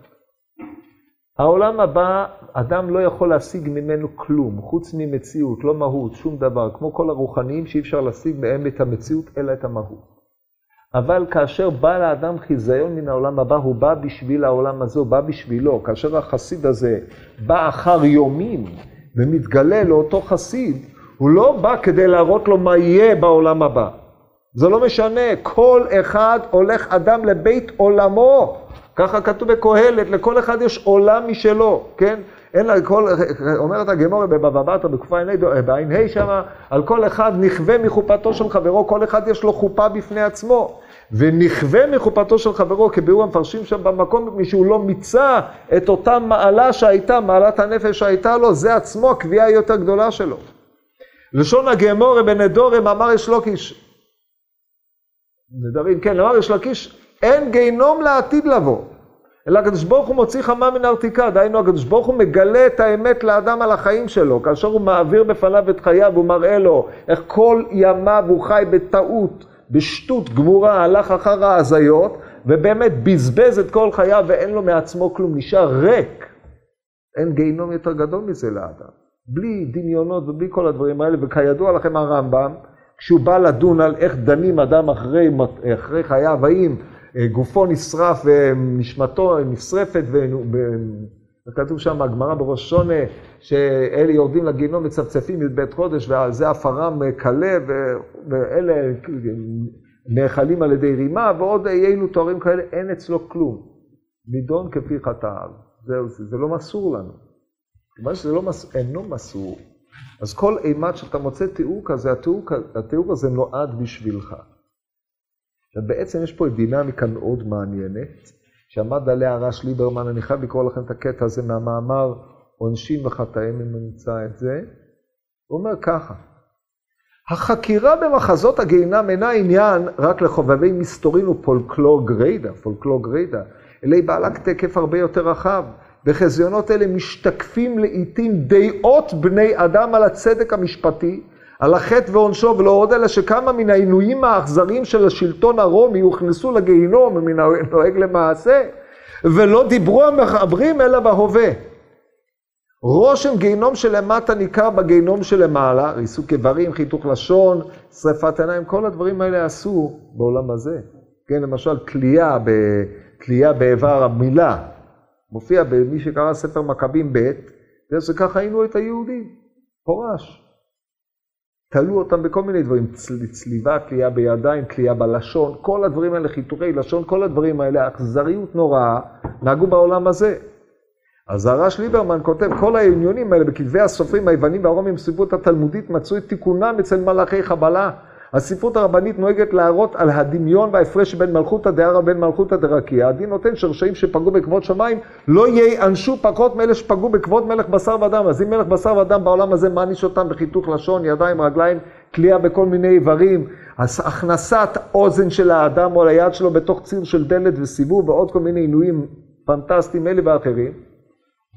העולם הבא, אדם לא יכול להשיג ממנו כלום, חוץ ממציאות, לא מהות, שום דבר, כמו כל הרוחניים שאי אפשר להשיג מהם את המציאות, אלא את המהות. אבל כאשר בא לאדם חיזיון מן העולם הבא, הוא בא בשביל העולם הזה, הוא בא בשבילו. כאשר החסיד הזה בא אחר יומים ומתגלה לאותו חסיד, הוא לא בא כדי להראות לו מה יהיה בעולם הבא. זה לא משנה, כל אחד הולך אדם לבית עולמו. ככה כתוב בקהלת, לכל אחד יש עולם משלו, כן? אין לה כל, אומרת הגמורה בבבא בתרא בע"ה שמה, על כל אחד נכווה מחופתו של חברו, כל אחד יש לו חופה בפני עצמו. ונכווה מחופתו של חברו, כביאור המפרשים שם במקום, מפני שהוא לא מיצה את אותה מעלה שהייתה, מעלת הנפש שהייתה לו, זה עצמו הקביעה היותר גדולה שלו. לשון הגמורה בנדורם אמר יש לוקיש. נדרים, כן, אמר יש לקיש, אין גיהנום לעתיד לבוא. אלא הקדוש ברוך הוא מוציא חמה מן ארתיקה, דהיינו הקדוש ברוך הוא מגלה את האמת לאדם על החיים שלו, כאשר הוא מעביר בפניו את חייו, הוא מראה לו איך כל ימיו הוא חי בטעות, בשטות גמורה, הלך אחר ההזיות, ובאמת בזבז את כל חייו ואין לו מעצמו כלום, נשאר ריק. אין גיהינום יותר גדול מזה לאדם. בלי דמיונות ובלי כל הדברים האלה, וכידוע לכם הרמב"ם, כשהוא בא לדון על איך דנים אדם אחרי, אחרי חייו, האם אה, גופו נשרף ונשמתו נשרפת, וכתוב שם, הגמרא בראש שונה, שאלה יורדים לגיהנום מצפצפים י"ב חודש, ועל זה עפרם כלה, ואלה נאכלים על ידי רימה, ועוד אילו תוארים כאלה, אין אצלו כלום. נידון כפי חטאיו. זהו, זה, זה לא מסור לנו. כיוון שזה לא מס... אינו מסור, אז כל אימת שאתה מוצא תיאור כזה, התיאור, התיאור הזה נועד בשבילך. ובעצם יש פה דינמיקה מאוד מעניינת, שעמד עליה הרש ליברמן, אני חייב לקרוא לכם את הקטע הזה מהמאמר עונשים וחטאים, אם נמצא את זה. הוא אומר ככה, החקירה במחזות הגיהינם אינה עניין רק לחובבי מסתורין ופולקלור גריידא, פולקלור גריידא, אלא היא בעלת תקף הרבה יותר רחב. בחזיונות אלה משתקפים לעיתים דעות בני אדם על הצדק המשפטי, על החטא ועונשו, ולא עוד אלא שכמה מן העינויים האכזריים של השלטון הרומי הוכנסו לגיהינום מן הנוהג למעשה, ולא דיברו המחברים אלא בהווה. רושם גיהינום שלמטה ניכר בגיהינום שלמעלה, ריסוק איברים, חיתוך לשון, שרפת עיניים, כל הדברים האלה עשו בעולם הזה. כן, למשל, תלייה, תלייה באיבר המילה, מופיע במי שקרא ספר מכבים ב', זה ככה היינו את היהודים, פורש. תלו אותם בכל מיני דברים, צל, צליבה, תלייה בידיים, תלייה בלשון, כל הדברים האלה, חיתוכי לשון, כל הדברים האלה, אכזריות נוראה, נהגו בעולם הזה. אז הרש ליברמן כותב, כל העניונים האלה בכתבי הסופרים היוונים והרומים בספרות התלמודית מצאו את תיקונם אצל מלאכי חבלה. הספרות הרבנית נוהגת להראות על הדמיון וההפרש בין מלכותא דהרא ובין מלכותא דרקיע. הדין נותן שרשעים שפגעו בכבוד שמיים לא ייענשו פחות מאלה שפגעו בכבוד מלך בשר ודם. אז אם מלך בשר ודם בעולם הזה מעניש אותם בחיתוך לשון, ידיים, רגליים, כליאה בכל מיני איברים, אז הכנסת אוזן של האדם או היד שלו בתוך ציר של דלת וסיבוב ועוד כל מיני עינויים פנטסטיים אלה ואחרים.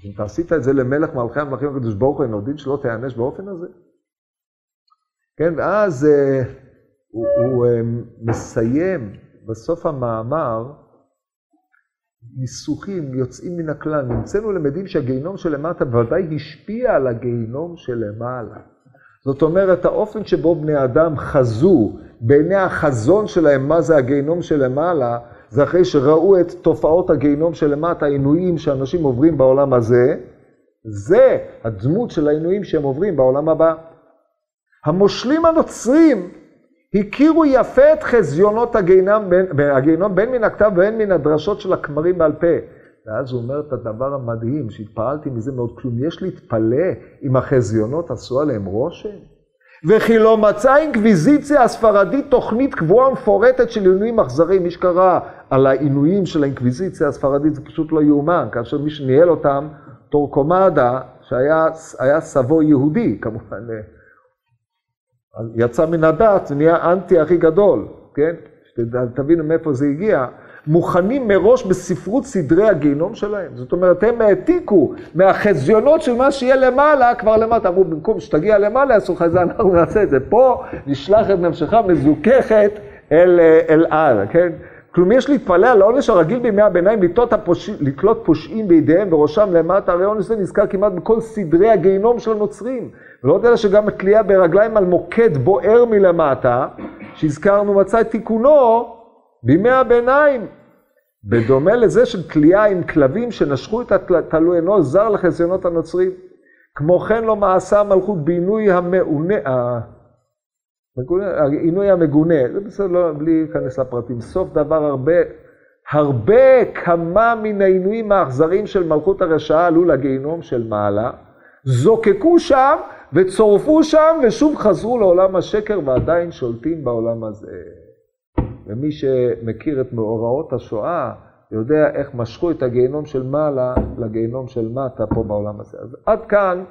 אם אתה עשית את זה למלך מלכי המלכים הקדוש ברוך הוא, אין עוד דין שלא תיענש באופן הזה? כן, ואז uh, הוא, הוא uh, מסיים בסוף המאמר ניסוחים יוצאים מן הכלל. נמצאנו למדים שהגיהינום שלמטה ודאי השפיע על הגיהינום שלמעלה. זאת אומרת, האופן שבו בני אדם חזו בעיני החזון שלהם מה זה הגיהינום שלמעלה, זה אחרי שראו את תופעות הגיהינום שלמטה, העינויים שאנשים עוברים בעולם הזה, זה הדמות של העינויים שהם עוברים בעולם הבא. המושלים הנוצרים הכירו יפה את חזיונות הגיהינום בין, מן הכתב ובין מן הדרשות של הכמרים בעל פה. ואז הוא אומר את הדבר המדהים, שהתפעלתי מזה מאוד, כלום יש להתפלא אם החזיונות עשו עליהם רושם? וכי לא מצאה אינקוויזיציה הספרדית תוכנית קבועה ומפורטת של עינויים אכזריים. מי שקרא על העינויים של האינקוויזיציה הספרדית זה פשוט לא יאומן, כאשר מי שניהל אותם, טורקומדה, שהיה סבו יהודי, כמובן, יצא מן הדת, נהיה אנטי הכי גדול, כן? שתבינו מאיפה זה הגיע. מוכנים מראש בספרות סדרי הגיהנום שלהם. זאת אומרת, הם העתיקו מהחזיונות של מה שיהיה למעלה, כבר למטה. אמרו, במקום שתגיע למעלה, יעשו לך את זה, אנחנו נעשה את זה. פה נשלח את נמשך מזוככת אל, אל על, כן? כלומר, יש להתפלא על העונש הרגיל בימי הביניים, לתלות, הפוש... לתלות פושעים בידיהם וראשם למטה, הרי העונש הזה נזכר כמעט בכל סדרי הגיהנום של הנוצרים. ולא יודע שגם התלייה ברגליים על מוקד בוער מלמטה, שהזכרנו מצא את תיקונו בימי הביניים. בדומה לזה של תלייה עם כלבים שנשכו את התלוי אנוש זר לחזיונות הנוצרים. כמו כן לא מעשה המלכות בעינוי המעונה, העינוי המגונה, זה בסדר, לא, בלי להיכנס לפרטים. סוף דבר הרבה, הרבה כמה מן העינויים האכזריים של מלכות הרשעה עלו לגיהינום של מעלה, זוקקו שם וצורפו שם ושוב חזרו לעולם השקר ועדיין שולטים בעולם הזה. ומי שמכיר את מאורעות השואה, יודע איך משכו את הגיהנום של מעלה לגיהנום של מטה פה בעולם הזה. אז עד כאן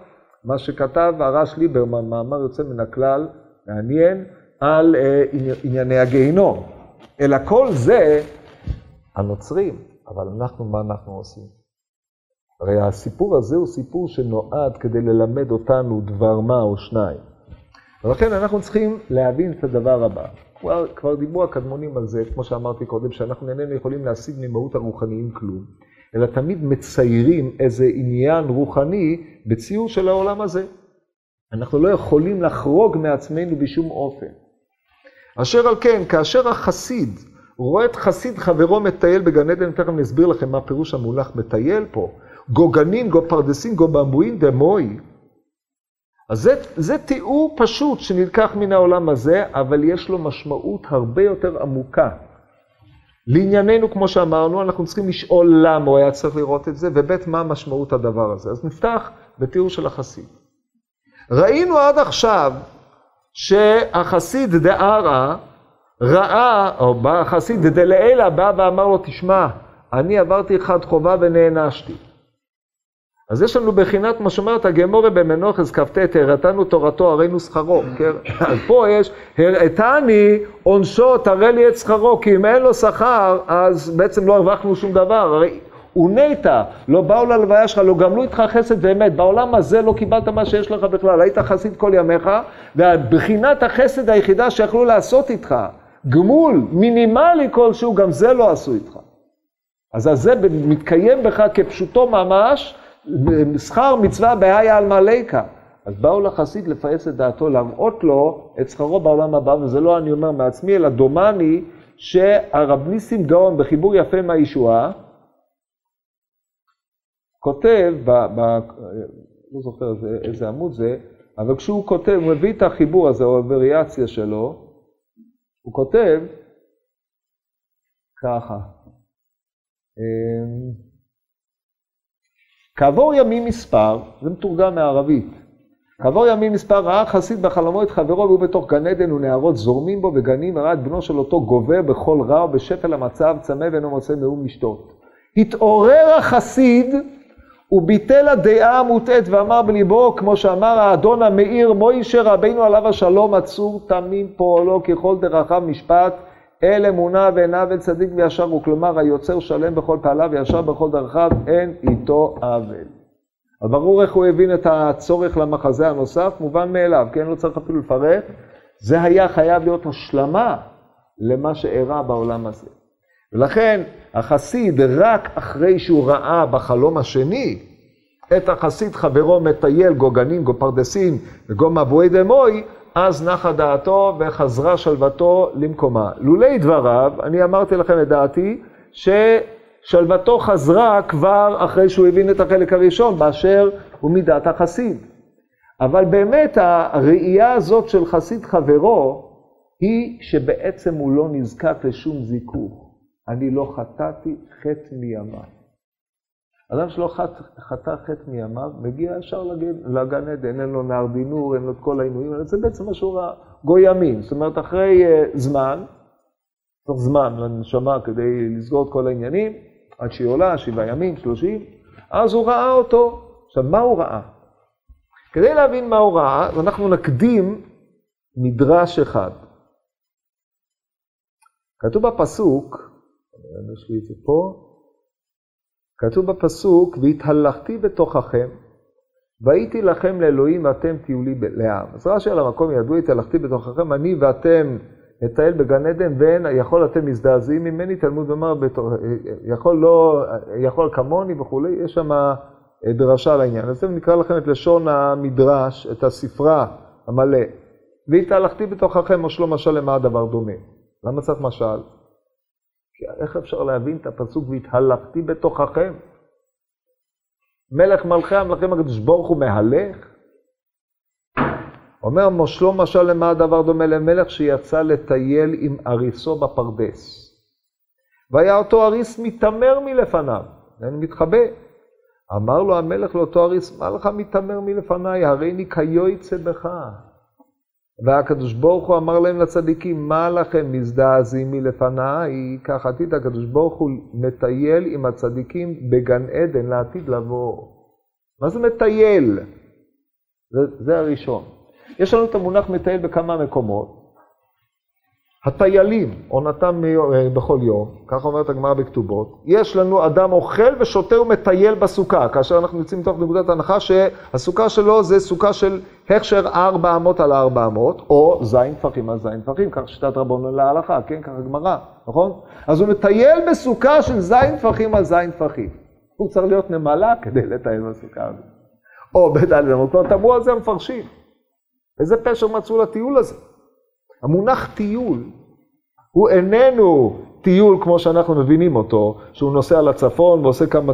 מה שכתב הרש ליברמן, מאמר יוצא מן הכלל, מעניין, על אה, ענייני הגיהנום. אלא כל זה הנוצרים, אבל אנחנו, מה אנחנו עושים? הרי הסיפור הזה הוא סיפור שנועד כדי ללמד אותנו דבר מה או שניים. ולכן אנחנו צריכים להבין את הדבר הבא. כבר, כבר דיברו הקדמונים על זה, כמו שאמרתי קודם, שאנחנו איננו יכולים להשיג ממהות הרוחניים כלום, אלא תמיד מציירים איזה עניין רוחני בציור של העולם הזה. אנחנו לא יכולים לחרוג מעצמנו בשום אופן. אשר על כן, כאשר החסיד רואה את חסיד חברו מטייל בגן עדן, תכף אני אסביר לכם מה פירוש המונח מטייל פה, גו גנין, גו פרדסין, גו במבוין דמוי, אז זה, זה תיאור פשוט שנלקח מן העולם הזה, אבל יש לו משמעות הרבה יותר עמוקה. לענייננו, כמו שאמרנו, אנחנו צריכים לשאול למה הוא היה צריך לראות את זה, וב' מה משמעות הדבר הזה. אז נפתח בתיאור של החסיד. ראינו עד עכשיו שהחסיד דערא ראה, או בא החסיד דלעילא בא ואמר לו, תשמע, אני עברתי אחד חובה ונענשתי. אז יש לנו בחינת מה שאומרת הגמורה במנוחס כ"ט, הראתנו תורתו הראינו שכרו. כן? אז פה יש, הראתני עונשו תראה לי את שכרו, כי אם אין לו שכר, אז בעצם לא הרווחנו שום דבר. הרי הוא נטע, לא באו ללוויה שלך, לא גמלו איתך חסד ואמת. בעולם הזה לא קיבלת מה שיש לך בכלל, היית חסיד כל ימיך, ובחינת החסד היחידה שיכלו לעשות איתך, גמול מינימלי כלשהו, גם זה לא עשו איתך. אז זה מתקיים בך כפשוטו ממש, שכר מצווה בהאיה על מליקה. אז באו לחסיד לפייס את דעתו, להראות לו את שכרו בעולם הבא, וזה לא אני אומר מעצמי, אלא דומני שהרב ניסים גאון בחיבור יפה מהישועה, כותב, ב, ב, לא זוכר איזה, איזה עמוד זה, אבל כשהוא כותב, הוא מביא את החיבור הזה, או הווריאציה שלו, הוא כותב ככה, אמ, כעבור ימים מספר, זה מתורגם מערבית, כעבור ימים מספר ראה חסיד בחלומו את חברו והוא בתוך גן עדן ונערות זורמים בו וגנים וראה את בנו של אותו גובר בכל רע ובשפל המצב צמא ואינו מוצא מאום לשתות. התעורר החסיד וביטל הדעה המוטעית ואמר בליבו, כמו שאמר האדון המאיר מוישה רבינו עליו השלום, עצור תמים פועלו ככל דרכיו משפט, אל אמונה ועיניו אל צדיק וישר הוא, כלומר היוצר שלם בכל פעליו וישר בכל דרכיו, אין איתו עוול. אז ברור איך הוא הבין את הצורך למחזה הנוסף, מובן מאליו, כן? לא צריך אפילו לפרט. זה היה חייב להיות השלמה למה שאירע בעולם הזה. ולכן החסיד, רק אחרי שהוא ראה בחלום השני את החסיד חברו מטייל גוגנים, גו פרדסים וגו מבואי דמוי, אז נחה דעתו וחזרה שלוותו למקומה. לולי דבריו, אני אמרתי לכם את דעתי, ששלוותו חזרה כבר אחרי שהוא הבין את החלק הראשון, באשר הוא מידת החסיד. אבל באמת הראייה הזאת של חסיד חברו, היא שבעצם הוא לא נזקק לשום זיכוך. אני לא חטאתי חטא מימיו. אדם שלא חט, חטא חטא מימיו, מגיע ישר לגן, לגן עדן, אין לו נער דינור, אין לו את כל העינויים, זה בעצם מה שהוא ראה, גוימים. זאת אומרת, אחרי uh, זמן, צריך זמן לנשמה כדי לסגור את כל העניינים, עד שהיא עולה, שבעה ימים, שלושים, אז הוא ראה אותו. עכשיו, מה הוא ראה? כדי להבין מה הוא ראה, אנחנו נקדים מדרש אחד. כתוב בפסוק, יש לי את זה פה. כתוב בפסוק, והתהלכתי בתוככם, והייתי לכם לאלוהים ואתם תהיו לי לעם. אז רש"י על המקום ידוע, התהלכתי בתוככם, אני ואתם נטייל בגן עדן, ואין, יכול אתם מזדעזעים ממני, תלמוד לומר, יכול לא, יכול כמוני וכולי, יש שם דרשה על העניין. אז נקרא לכם את לשון המדרש, את הספרה המלא. והתהלכתי בתוככם, או שלא משל למה הדבר דומה. למה צריך משל? איך אפשר להבין את הפסוק והתהלכתי בתוככם? מלך מלכי המלכים הקדוש ברוך הוא מהלך? אומר מושלו משל למה הדבר דומה למלך שיצא לטייל עם אריסו בפרדס. והיה אותו אריס מתעמר מלפניו, אני מתחבא. אמר לו המלך לאותו אריס, מה לך מתעמר מלפניי? הריני כיועצה בך. והקדוש ברוך הוא אמר להם לצדיקים, מה לכם מזדעזעים מלפניי? כך עתיד הקדוש ברוך הוא מטייל עם הצדיקים בגן עדן לעתיד לבוא. מה זה מטייל? זה, זה הראשון. יש לנו את המונח מטייל בכמה מקומות. הטיילים, עונתם אה, בכל יום, כך אומרת הגמרא בכתובות, יש לנו אדם אוכל ושותה ומטייל בסוכה, כאשר אנחנו יוצאים מתוך נקודת הנחה שהסוכה שלו זה סוכה של הכשר ארבע אמות על ארבע אמות, או זין טפחים על זין טפחים, כך שיטת רבנו להלכה, כן, כך הגמרא, נכון? אז הוא מטייל בסוכה של זין טפחים על זין טפחים. הוא צריך להיות נמלה כדי לטייל בסוכה הזאת. או בדלת אמות, כבר תמרו על זה המפרשים. איזה פשר מצאו לטיול הזה? המונח טיול הוא איננו טיול כמו שאנחנו מבינים אותו, שהוא נוסע לצפון ועושה כמה,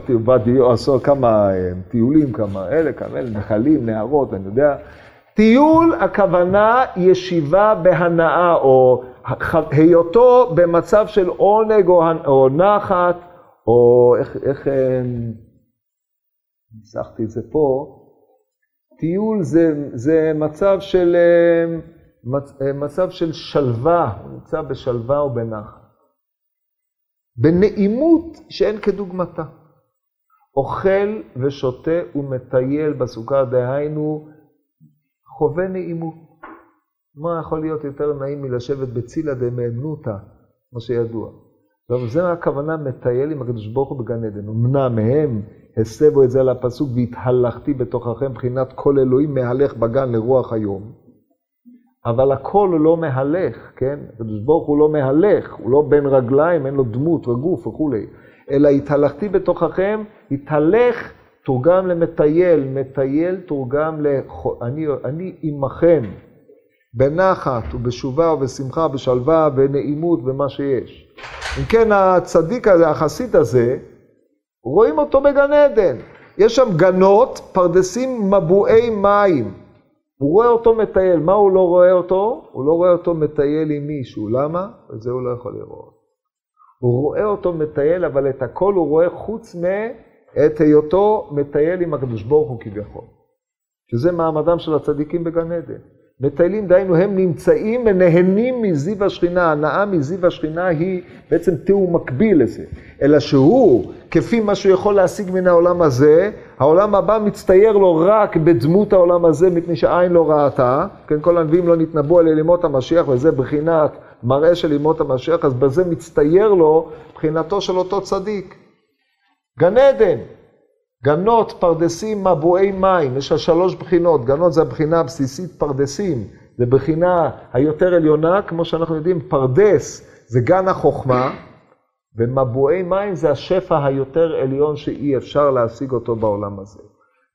עושה כמה אה, טיולים, כמה אלה, כמה אלה, נחלים, נהרות, אני יודע. טיול, הכוונה ישיבה בהנאה, או היותו במצב של עונג או, או נחת, או איך, איך אה, ניסחתי את זה פה, טיול זה, זה מצב של, מצ, מצב של שלווה, הוא נמצא בשלווה או בנחת. בנעימות שאין כדוגמתה. אוכל ושותה ומטייל בסוכה, דהיינו חווה נעימות. מה יכול להיות יותר נעים מלשבת בצילה דמאמנותא, כמו שידוע. טוב, זה הכוונה מטייל עם הקדוש ברוך הוא בגן עדן. אמנם מהם הסבו את זה על הפסוק והתהלכתי בתוככם, מבחינת כל אלוהים מהלך בגן לרוח היום. אבל הכל לא מהלך, כן? הקדוש ברוך הוא לא מהלך, הוא לא בין רגליים, אין לו דמות וגוף וכולי. אלא התהלכתי בתוככם, התהלך תורגם למטייל, מטייל תורגם ל... אני, אני עמכם, בנחת ובשובה ובשמחה, בשלווה, ונעימות במה שיש. אם כן, הצדיק הזה, החסיד הזה, רואים אותו בגן עדן. יש שם גנות, פרדסים מבועי מים. הוא רואה אותו מטייל. מה הוא לא רואה אותו? הוא לא רואה אותו מטייל עם מישהו. למה? את זה הוא לא יכול לראות. הוא רואה אותו מטייל, אבל את הכל הוא רואה חוץ מאת היותו מטייל עם הקדוש ברוך הוא כביכול. שזה מעמדם של הצדיקים בגן עדן. מטיילים, דהיינו, הם נמצאים ונהנים מזיו השכינה. הנאה מזיו השכינה היא בעצם תיאור מקביל לזה. אלא שהוא, כפי מה שהוא יכול להשיג מן העולם הזה, העולם הבא מצטייר לו רק בדמות העולם הזה, מפני שעין לא ראתה. כן, כל הנביאים לא נתנבאו על ימות המשיח, וזה בחינת מראה של ימות המשיח, אז בזה מצטייר לו בחינתו של אותו צדיק. גן עדן, גנות, פרדסים, מבועי מים, יש לה שלוש בחינות, גנות זה הבחינה הבסיסית פרדסים, זה בחינה היותר עליונה, כמו שאנחנו יודעים, פרדס זה גן החוכמה, ומבועי מים זה השפע היותר עליון שאי אפשר להשיג אותו בעולם הזה.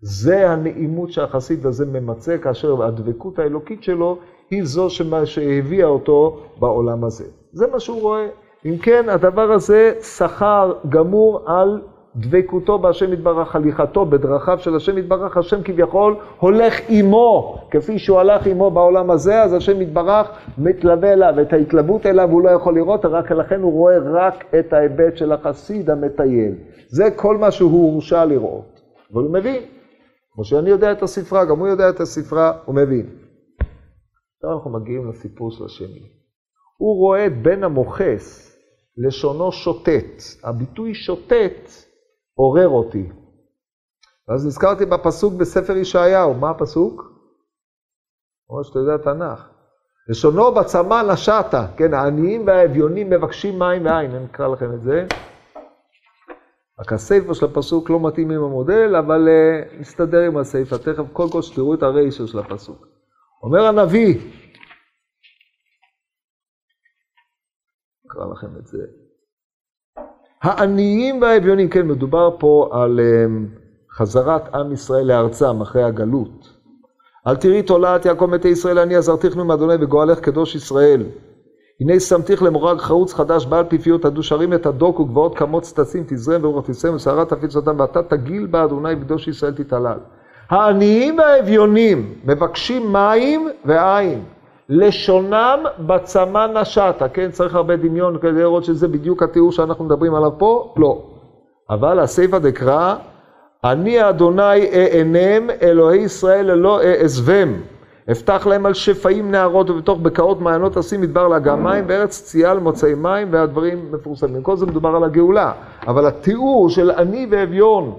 זה הנעימות שהחסיד הזה ממצה, כאשר הדבקות האלוקית שלו היא זו שהביאה אותו בעולם הזה. זה מה שהוא רואה. אם כן, הדבר הזה שכר גמור על דבקותו בהשם יתברך, הליכתו בדרכיו של השם יתברך, השם כביכול הולך עמו, כפי שהוא הלך עמו בעולם הזה, אז השם יתברך מתלווה אליו, את ההתלוות אליו הוא לא יכול לראות, רק לכן הוא רואה רק את ההיבט של החסיד המטייל. זה כל מה שהוא הורשע לראות, אבל הוא מבין. כמו שאני יודע את הספרה, גם הוא יודע את הספרה, הוא מבין. עכשיו אנחנו מגיעים לסיפור של השני. הוא רואה בן המוכס, לשונו שוטט. הביטוי שוטט עורר אותי. ואז נזכרתי בפסוק בספר ישעיהו, מה הפסוק? כמו שאתה יודע תנ"ך. לשונו בצמא נשתה, כן, העניים והאביונים מבקשים מים ואין, אני אקרא לכם את זה. רק הסיפא של הפסוק לא מתאים עם המודל, אבל uh, נסתדר עם הסיפא. תכף, קודם כל שתראו את הריישר של הפסוק. אומר הנביא, אקרא לכם את זה. העניים והאביונים, כן, מדובר פה על um, חזרת עם ישראל לארצם אחרי הגלות. אל תראי תולעת יעקב מתי ישראל, אני עזרתיכנו מאדוני וגואלך קדוש ישראל. הנה שמתיך למורג חרוץ חדש בעל פיפיות הדושרים את הדוק וגבעות כמוץ תשים תזרם ואורך תסם ושערה תפיץ אותם ואתה תגיל בה אדוני וקדוש ישראל תתעלל. העניים והאביונים מבקשים מים ועין. לשונם בצמא נשתה, כן? צריך הרבה דמיון כדי לראות שזה בדיוק התיאור שאנחנו מדברים עליו פה? לא. אבל הסיפא דקרא, אני אדוני אענם, אלוהי ישראל לא אעזבם. הבטח להם על שפעים נהרות ובתוך בקעות מעיינות אשים מדבר לאגם מים בארץ צייה למוצאי מים והדברים מפורסמים. כל זה מדובר על הגאולה. אבל התיאור של עני ואביון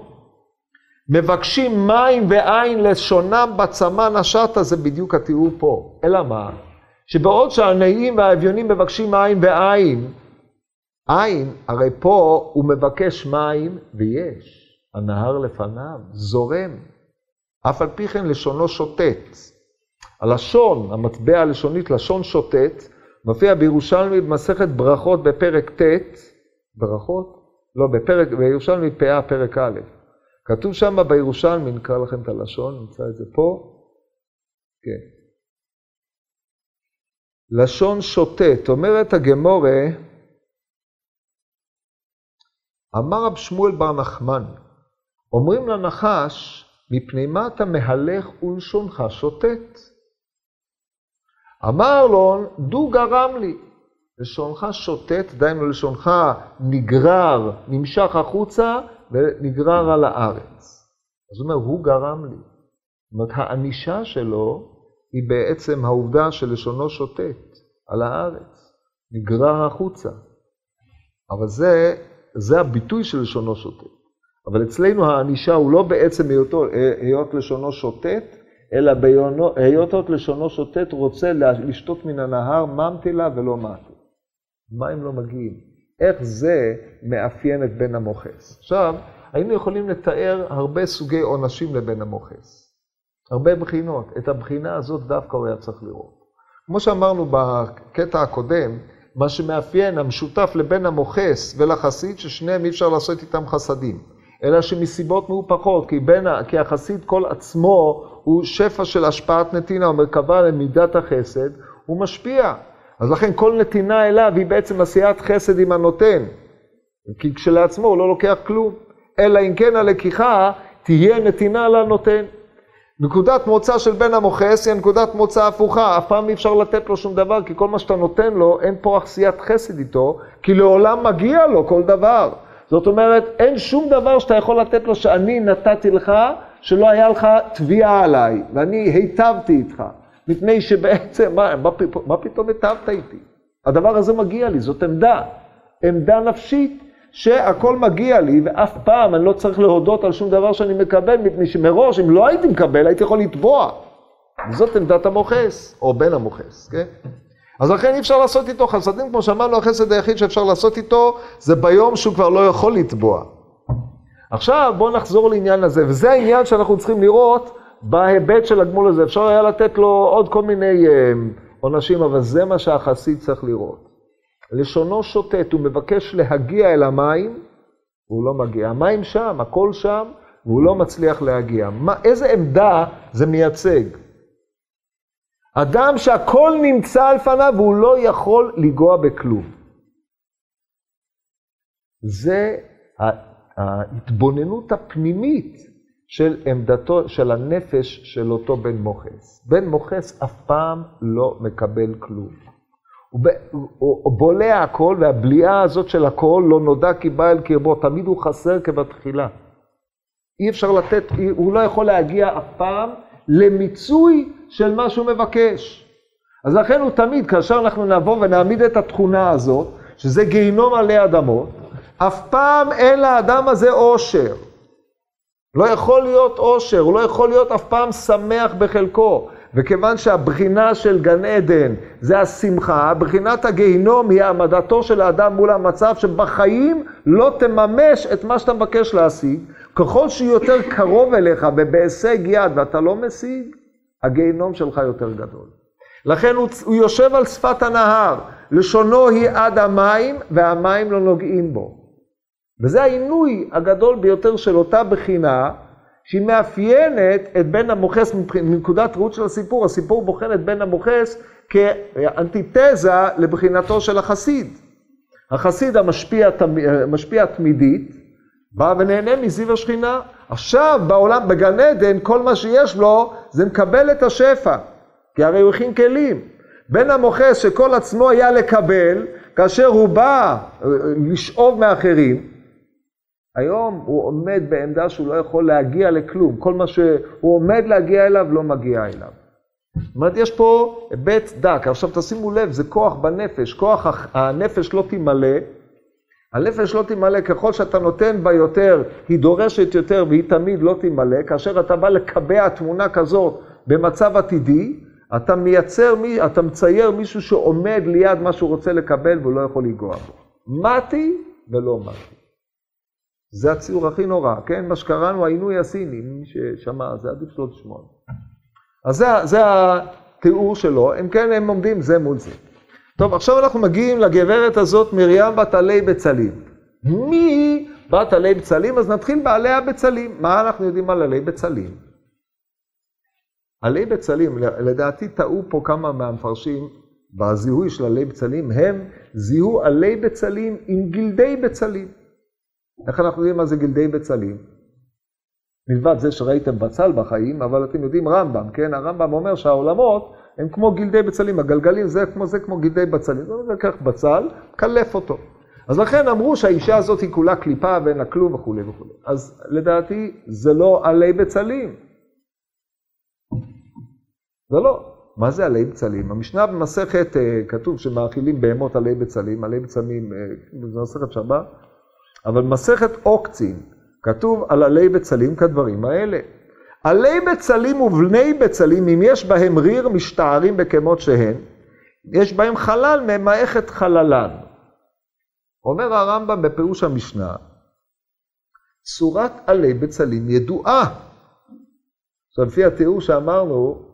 מבקשים מים ועין לשונם בצמא נשתה, זה בדיוק התיאור פה. אלא מה? שבעוד שהעניים והאביונים מבקשים מים ועין, עין, הרי פה הוא מבקש מים ויש. הנהר לפניו, זורם. אף על פי כן לשונו שוטט. הלשון, המטבע הלשונית לשון שוטט, מופיע בירושלמי במסכת ברכות בפרק ט', ברכות? לא, בפרק, בירושלמי פאה פרק א'. כתוב שם בירושלמי, נקרא לכם את הלשון, נמצא את זה פה. כן. לשון שוטט, אומרת הגמורה, אמר רב שמואל בר נחמן, אומרים לנחש, מפני מה אתה מהלך ולשונך שוטט? אמר לו, דו גרם לי. לשונך שוטט, דהיינו לשונך נגרר, נמשך החוצה ונגרר על הארץ. אז הוא אומר, הוא גרם לי. זאת אומרת, הענישה שלו היא בעצם העובדה שלשונו שוטט על הארץ, נגרר החוצה. אבל זה, זה הביטוי של לשונו שוטט. אבל אצלנו הענישה הוא לא בעצם היותו, היות לשונו שוטט, אלא בהיות לשונו שוטט רוצה לשתות מן הנהר ממתלה ולא מטה. מים לא מגיעים. איך זה מאפיין את בן המוכס? עכשיו, היינו יכולים לתאר הרבה סוגי עונשים לבן המוכס. הרבה בחינות. את הבחינה הזאת דווקא הוא היה צריך לראות. כמו שאמרנו בקטע הקודם, מה שמאפיין המשותף לבן המוכס ולחסיד, ששניהם אי אפשר לעשות איתם חסדים. אלא שמסיבות מהופכות, כי, בין, כי החסיד כל עצמו הוא שפע של השפעת נתינה, הוא מרכבה למידת החסד, הוא משפיע. אז לכן כל נתינה אליו היא בעצם עשיית חסד עם הנותן. כי כשלעצמו הוא לא לוקח כלום. אלא אם כן הלקיחה תהיה נתינה לנותן. נקודת מוצא של בן המוכס היא נקודת מוצא הפוכה, אף פעם אי אפשר לתת לו שום דבר, כי כל מה שאתה נותן לו, אין פה עשיית חסד איתו, כי לעולם מגיע לו כל דבר. זאת אומרת, אין שום דבר שאתה יכול לתת לו שאני נתתי לך, שלא היה לך תביעה עליי, ואני היטבתי איתך. מפני שבעצם, מה, מה, מה פתאום היטבת איתי? הדבר הזה מגיע לי, זאת עמדה. עמדה נפשית שהכל מגיע לי, ואף פעם אני לא צריך להודות על שום דבר שאני מקבל, מפני שמראש, אם לא הייתי מקבל, הייתי יכול לתבוע. זאת עמדת המוכס, או בן המוכס, כן? אז לכן אי אפשר לעשות איתו חסדים, כמו שאמרנו, החסד היחיד שאפשר לעשות איתו, זה ביום שהוא כבר לא יכול לתבוע. עכשיו בואו נחזור לעניין הזה, וזה העניין שאנחנו צריכים לראות בהיבט של הגמול הזה. אפשר היה לתת לו עוד כל מיני אה, עונשים, אבל זה מה שהחסיד צריך לראות. לשונו שוטט, הוא מבקש להגיע אל המים, והוא לא מגיע. המים שם, הכל שם, והוא לא מצליח להגיע. מה, איזה עמדה זה מייצג? אדם שהכל נמצא על פניו והוא לא יכול לנגוע בכלום. זה ההתבוננות הפנימית של עמדתו, של הנפש של אותו בן מוכס. בן מוכס אף פעם לא מקבל כלום. הוא בולע הכל, והבליעה הזאת של הכל לא נודע כי בא אל קרבו, תמיד הוא חסר כבתחילה. אי אפשר לתת, הוא לא יכול להגיע אף פעם למיצוי של מה שהוא מבקש. אז לכן הוא תמיד, כאשר אנחנו נבוא ונעמיד את התכונה הזאת, שזה גיהינום עלי אדמות, אף פעם אין לאדם הזה אושר. לא יכול להיות אושר, הוא לא יכול להיות אף פעם שמח בחלקו. וכיוון שהבחינה של גן עדן זה השמחה, בחינת הגיהינום היא העמדתו של האדם מול המצב שבחיים לא תממש את מה שאתה מבקש להשיג. ככל שהוא יותר קרוב אליך ובהישג יד ואתה לא משיג, הגיהינום שלך יותר גדול. לכן הוא, הוא יושב על שפת הנהר, לשונו היא עד המים והמים לא נוגעים בו. וזה העינוי הגדול ביותר של אותה בחינה, שהיא מאפיינת את בן המוכס מנקודת ראות של הסיפור. הסיפור בוחן את בן המוכס כאנטיתזה לבחינתו של החסיד. החסיד המשפיע, המשפיע תמידית, בא ונהנה מזיו השכינה. עכשיו בעולם, בגן עדן, כל מה שיש לו זה מקבל את השפע, כי הרי הוא הכין כלים. בן המוכס שכל עצמו היה לקבל, כאשר הוא בא אה, לשאוב מאחרים, היום הוא עומד בעמדה שהוא לא יכול להגיע לכלום. כל מה שהוא עומד להגיע אליו לא מגיע אליו. זאת אומרת, יש פה היבט דק. עכשיו תשימו לב, זה כוח בנפש. כוח הנפש לא תמלא. הנפש לא תמלא, ככל שאתה נותן בה יותר, היא דורשת יותר והיא תמיד לא תמלא. כאשר אתה בא לקבע תמונה כזאת במצב עתידי, אתה מייצר, אתה מצייר מישהו שעומד ליד מה שהוא רוצה לקבל והוא לא יכול לנגוע בו. מתי ולא מתי. זה הציור הכי נורא, כן? מה שקראנו העינוי הסיני, מי ששמע, זה עדיף שלא תשמוע. אז זה, זה התיאור שלו, אם כן הם עומדים זה מול זה. טוב, עכשיו אנחנו מגיעים לגברת הזאת, מרים בת עלי בצלים. מי בת עלי בצלים? אז נתחיל בעלי הבצלים. מה אנחנו יודעים על עלי בצלים? עלי בצלים, לדעתי טעו פה כמה מהמפרשים בזיהוי של עלי בצלים, הם זיהו עלי בצלים עם גלדי בצלים. איך אנחנו יודעים מה זה גלדי בצלים? מלבד זה שראיתם בצל בחיים, אבל אתם יודעים רמב"ם, כן? הרמב"ם אומר שהעולמות הם כמו גלדי בצלים, הגלגלים זה כמו זה כמו גלדי בצלים. זה לקח בצל, קלף אותו. אז לכן אמרו שהאישה הזאת היא כולה קליפה ואין לה כלום וכולי וכולי. אז לדעתי זה לא עלי בצלים. זה לא. מה זה עלי בצלים? המשנה במסכת, אה, כתוב שמאכילים בהמות עלי בצלים, עלי בצלים, במסכת שבת, אבל במסכת עוקצין, כתוב על עלי בצלים כדברים האלה. עלי בצלים ובני בצלים, אם יש בהם ריר, משתערים בכמות שהן, יש בהם חלל, ממעכת חללן. אומר הרמב"ם בפירוש המשנה, צורת עלי בצלים ידועה. עכשיו, לפי התיאור שאמרנו,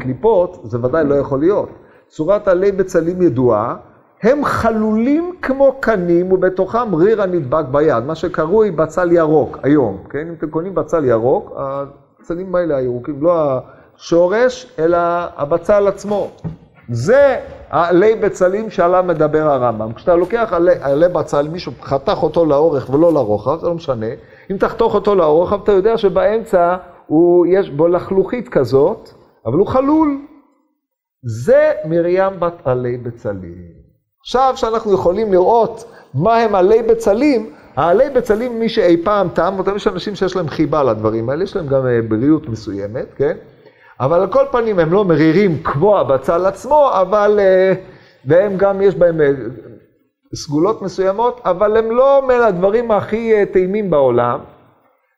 קליפות, זה ודאי לא יכול להיות. צורת עלי בצלים ידועה, הם חלולים כמו קנים ובתוכם ריר הנדבק ביד, מה שקרוי בצל ירוק היום, כן? אם אתם קונים בצל ירוק, הבצלים האלה הירוקים, לא השורש, אלא הבצל עצמו. זה עלי בצלים שעליו מדבר הרמב"ם. כשאתה לוקח עלי, עלי בצל, מישהו חתך אותו לאורך ולא לרוחב, זה לא משנה. אם תחתוך אותו לאורך, אתה יודע שבאמצע הוא, יש בו לחלוכית כזאת, אבל הוא חלול. זה מרים בת עלי בצלים. עכשיו שאנחנו יכולים לראות מה הם עלי בצלים, העלי בצלים, מי שאי פעם טעם אותם, יש אנשים שיש להם חיבה לדברים האלה, יש להם גם אה, בריאות מסוימת, כן? אבל על כל פנים הם לא מרירים כמו הבצל עצמו, אבל, אה, והם גם, יש בהם אה, סגולות מסוימות, אבל הם לא מן הדברים הכי טעימים בעולם,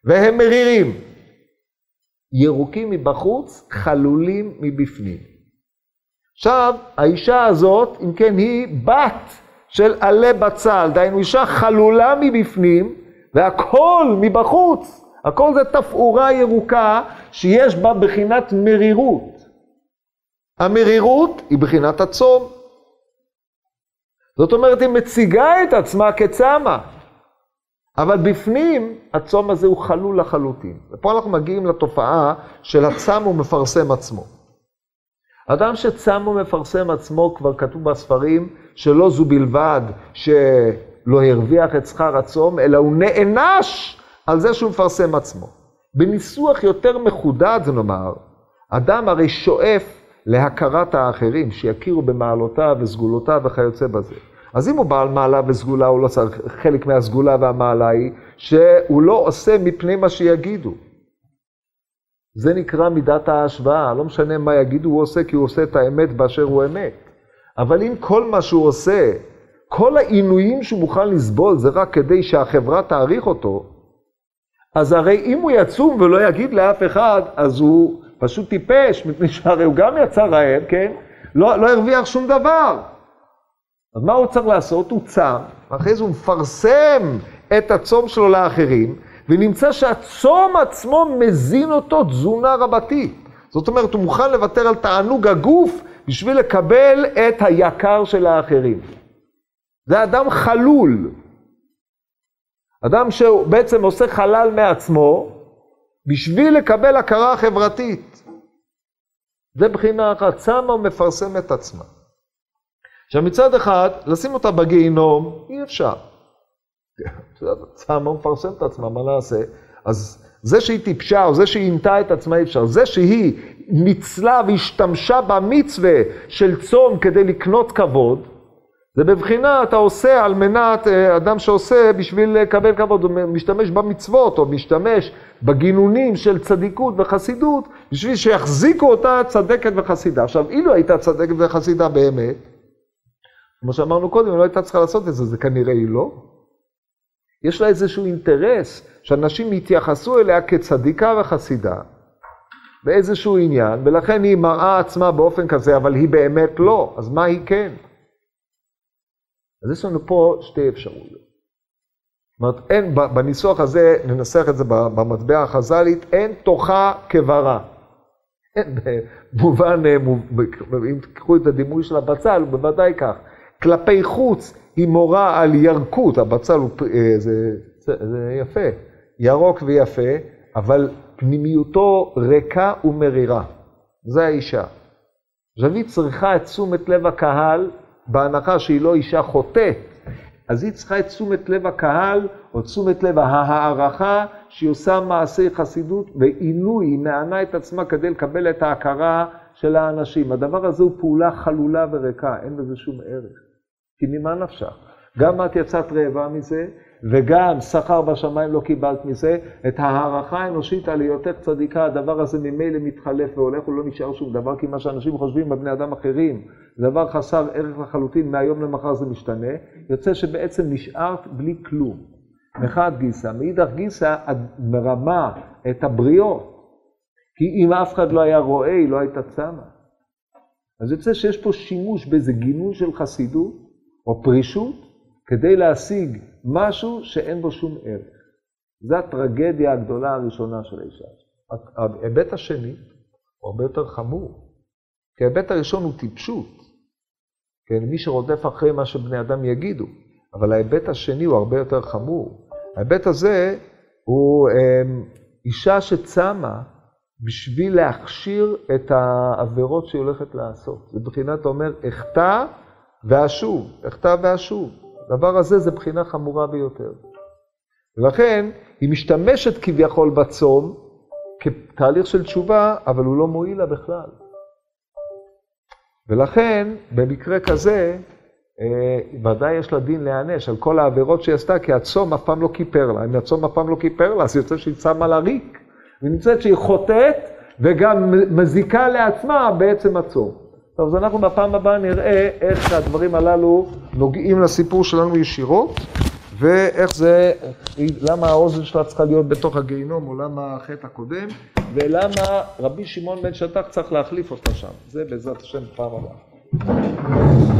והם מרירים. ירוקים מבחוץ, חלולים מבפנים. עכשיו, האישה הזאת, אם כן, היא בת של עלה בצל, דהיינו אישה חלולה מבפנים, והכל מבחוץ. הכל זה תפאורה ירוקה שיש בה בחינת מרירות. המרירות היא בחינת הצום. זאת אומרת, היא מציגה את עצמה כצמה. אבל בפנים, הצום הזה הוא חלול לחלוטין. ופה אנחנו מגיעים לתופעה של הצם ומפרסם עצמו. אדם שצם ומפרסם עצמו, כבר כתוב בספרים, שלא זו בלבד שלא הרוויח את שכר הצום, אלא הוא נענש על זה שהוא מפרסם עצמו. בניסוח יותר מחודד, נאמר, אדם הרי שואף להכרת האחרים, שיכירו במעלותיו וסגולותיו וכיוצא בזה. אז אם הוא בעל מעלה וסגולה, הוא לא צריך, חלק מהסגולה והמעלה היא שהוא לא עושה מפני מה שיגידו. זה נקרא מידת ההשוואה, לא משנה מה יגידו, הוא עושה כי הוא עושה את האמת באשר הוא אמת. אבל אם כל מה שהוא עושה, כל העינויים שהוא מוכן לסבול זה רק כדי שהחברה תעריך אותו, אז הרי אם הוא יצום ולא יגיד לאף אחד, אז הוא פשוט טיפש, מפני שהרי הוא גם יצא רעב, כן? לא, לא הרוויח שום דבר. אז מה הוא צריך לעשות? הוא צם, ואחרי זה הוא מפרסם את הצום שלו לאחרים, ונמצא שהצום עצמו מזין אותו תזונה רבתי. זאת אומרת, הוא מוכן לוותר על תענוג הגוף בשביל לקבל את היקר של האחרים. זה אדם חלול. אדם שבעצם עושה חלל מעצמו בשביל לקבל הכרה חברתית. זה בחינה אחת, צמה ומפרסם את עצמה. עכשיו מצד אחד, לשים אותה בגיהינום, אי אפשר. צמה מפרסם את עצמה, מה נעשה? אז זה שהיא טיפשה, או זה שהיא עינתה את עצמה אי אפשר. זה שהיא ניצלה והשתמשה במצווה של צום כדי לקנות כבוד, זה בבחינה אתה עושה על מנת, אה, אדם שעושה בשביל לקבל כבוד, הוא משתמש במצוות, או משתמש בגינונים של צדיקות וחסידות, בשביל שיחזיקו אותה צדקת וחסידה. עכשיו, אילו הייתה צדקת וחסידה באמת, כמו שאמרנו קודם, היא לא הייתה צריכה לעשות את זה, זה כנראה היא לא. יש לה איזשהו אינטרס שאנשים יתייחסו אליה כצדיקה וחסידה באיזשהו עניין, ולכן היא מראה עצמה באופן כזה, אבל היא באמת לא, אז מה היא כן? אז יש לנו פה שתי אפשרויות. זאת אומרת, אין, בניסוח הזה, ננסח את זה במטבע החז"לית, אין תוכה כברה. <laughs> אין במובן, אה, אם תקחו את הדימוי של הבצל, בוודאי כך. כלפי חוץ היא מורה על ירקות, הבצל הוא, אה, זה, זה, זה יפה, ירוק ויפה, אבל פנימיותו ריקה ומרירה. זה האישה. עכשיו היא צריכה את תשומת לב הקהל, בהנחה שהיא לא אישה חוטאת, אז היא צריכה את תשומת לב הקהל, או תשומת לב ההערכה, שהיא עושה מעשי חסידות ועינוי, היא מענה את עצמה כדי לקבל את ההכרה של האנשים. הדבר הזה הוא פעולה חלולה וריקה, אין בזה שום ערך. כי ממה נפשך? גם את יצאת רעבה מזה, וגם שכר בשמיים לא קיבלת מזה, את ההערכה האנושית על היותך צדיקה, הדבר הזה ממילא מתחלף והולך ולא נשאר שום דבר, כי מה שאנשים חושבים בבני אדם אחרים, דבר חסר ערך לחלוטין, מהיום למחר זה משתנה, יוצא שבעצם נשארת בלי כלום. מחד גיסא, מאידך גיסא, את מרמה את הבריות, כי אם אף אחד לא היה רואה, היא לא הייתה צמה. אז יוצא שיש פה שימוש באיזה גינון של חסידות, או פרישות, כדי להשיג משהו שאין בו שום ערך. זו הטרגדיה הגדולה הראשונה של האישה. ההיבט השני הוא הרבה יותר חמור. כי ההיבט הראשון הוא טיפשות. כן, מי שרודף אחרי מה שבני אדם יגידו. אבל ההיבט השני הוא הרבה יותר חמור. ההיבט הזה הוא אמ, אישה שצמה בשביל להכשיר את העבירות שהיא הולכת לעשות. זה בחינת אומר, אחטא ואשוב, אחטא ואשוב. הדבר הזה זה בחינה חמורה ביותר. ולכן היא משתמשת כביכול בצום כתהליך של תשובה, אבל הוא לא מועיל לה בכלל. ולכן, במקרה כזה, אה, ודאי יש לה דין להיענש על כל העבירות שהיא עשתה, כי הצום אף פעם לא כיפר לה. אם הצום אף פעם לא כיפר לה, אז יוצא שהיא שמה לה ריק. ונמצאת שהיא חוטאת וגם מזיקה לעצמה בעצם הצום. טוב, אז אנחנו בפעם הבאה נראה איך הדברים הללו נוגעים לסיפור שלנו ישירות, ואיך זה, למה האוזן שלה צריכה להיות בתוך הגיהינום, או למה החטא הקודם, ולמה רבי שמעון בן שטח צריך להחליף אותה שם. זה בעזרת השם בפעם הבאה.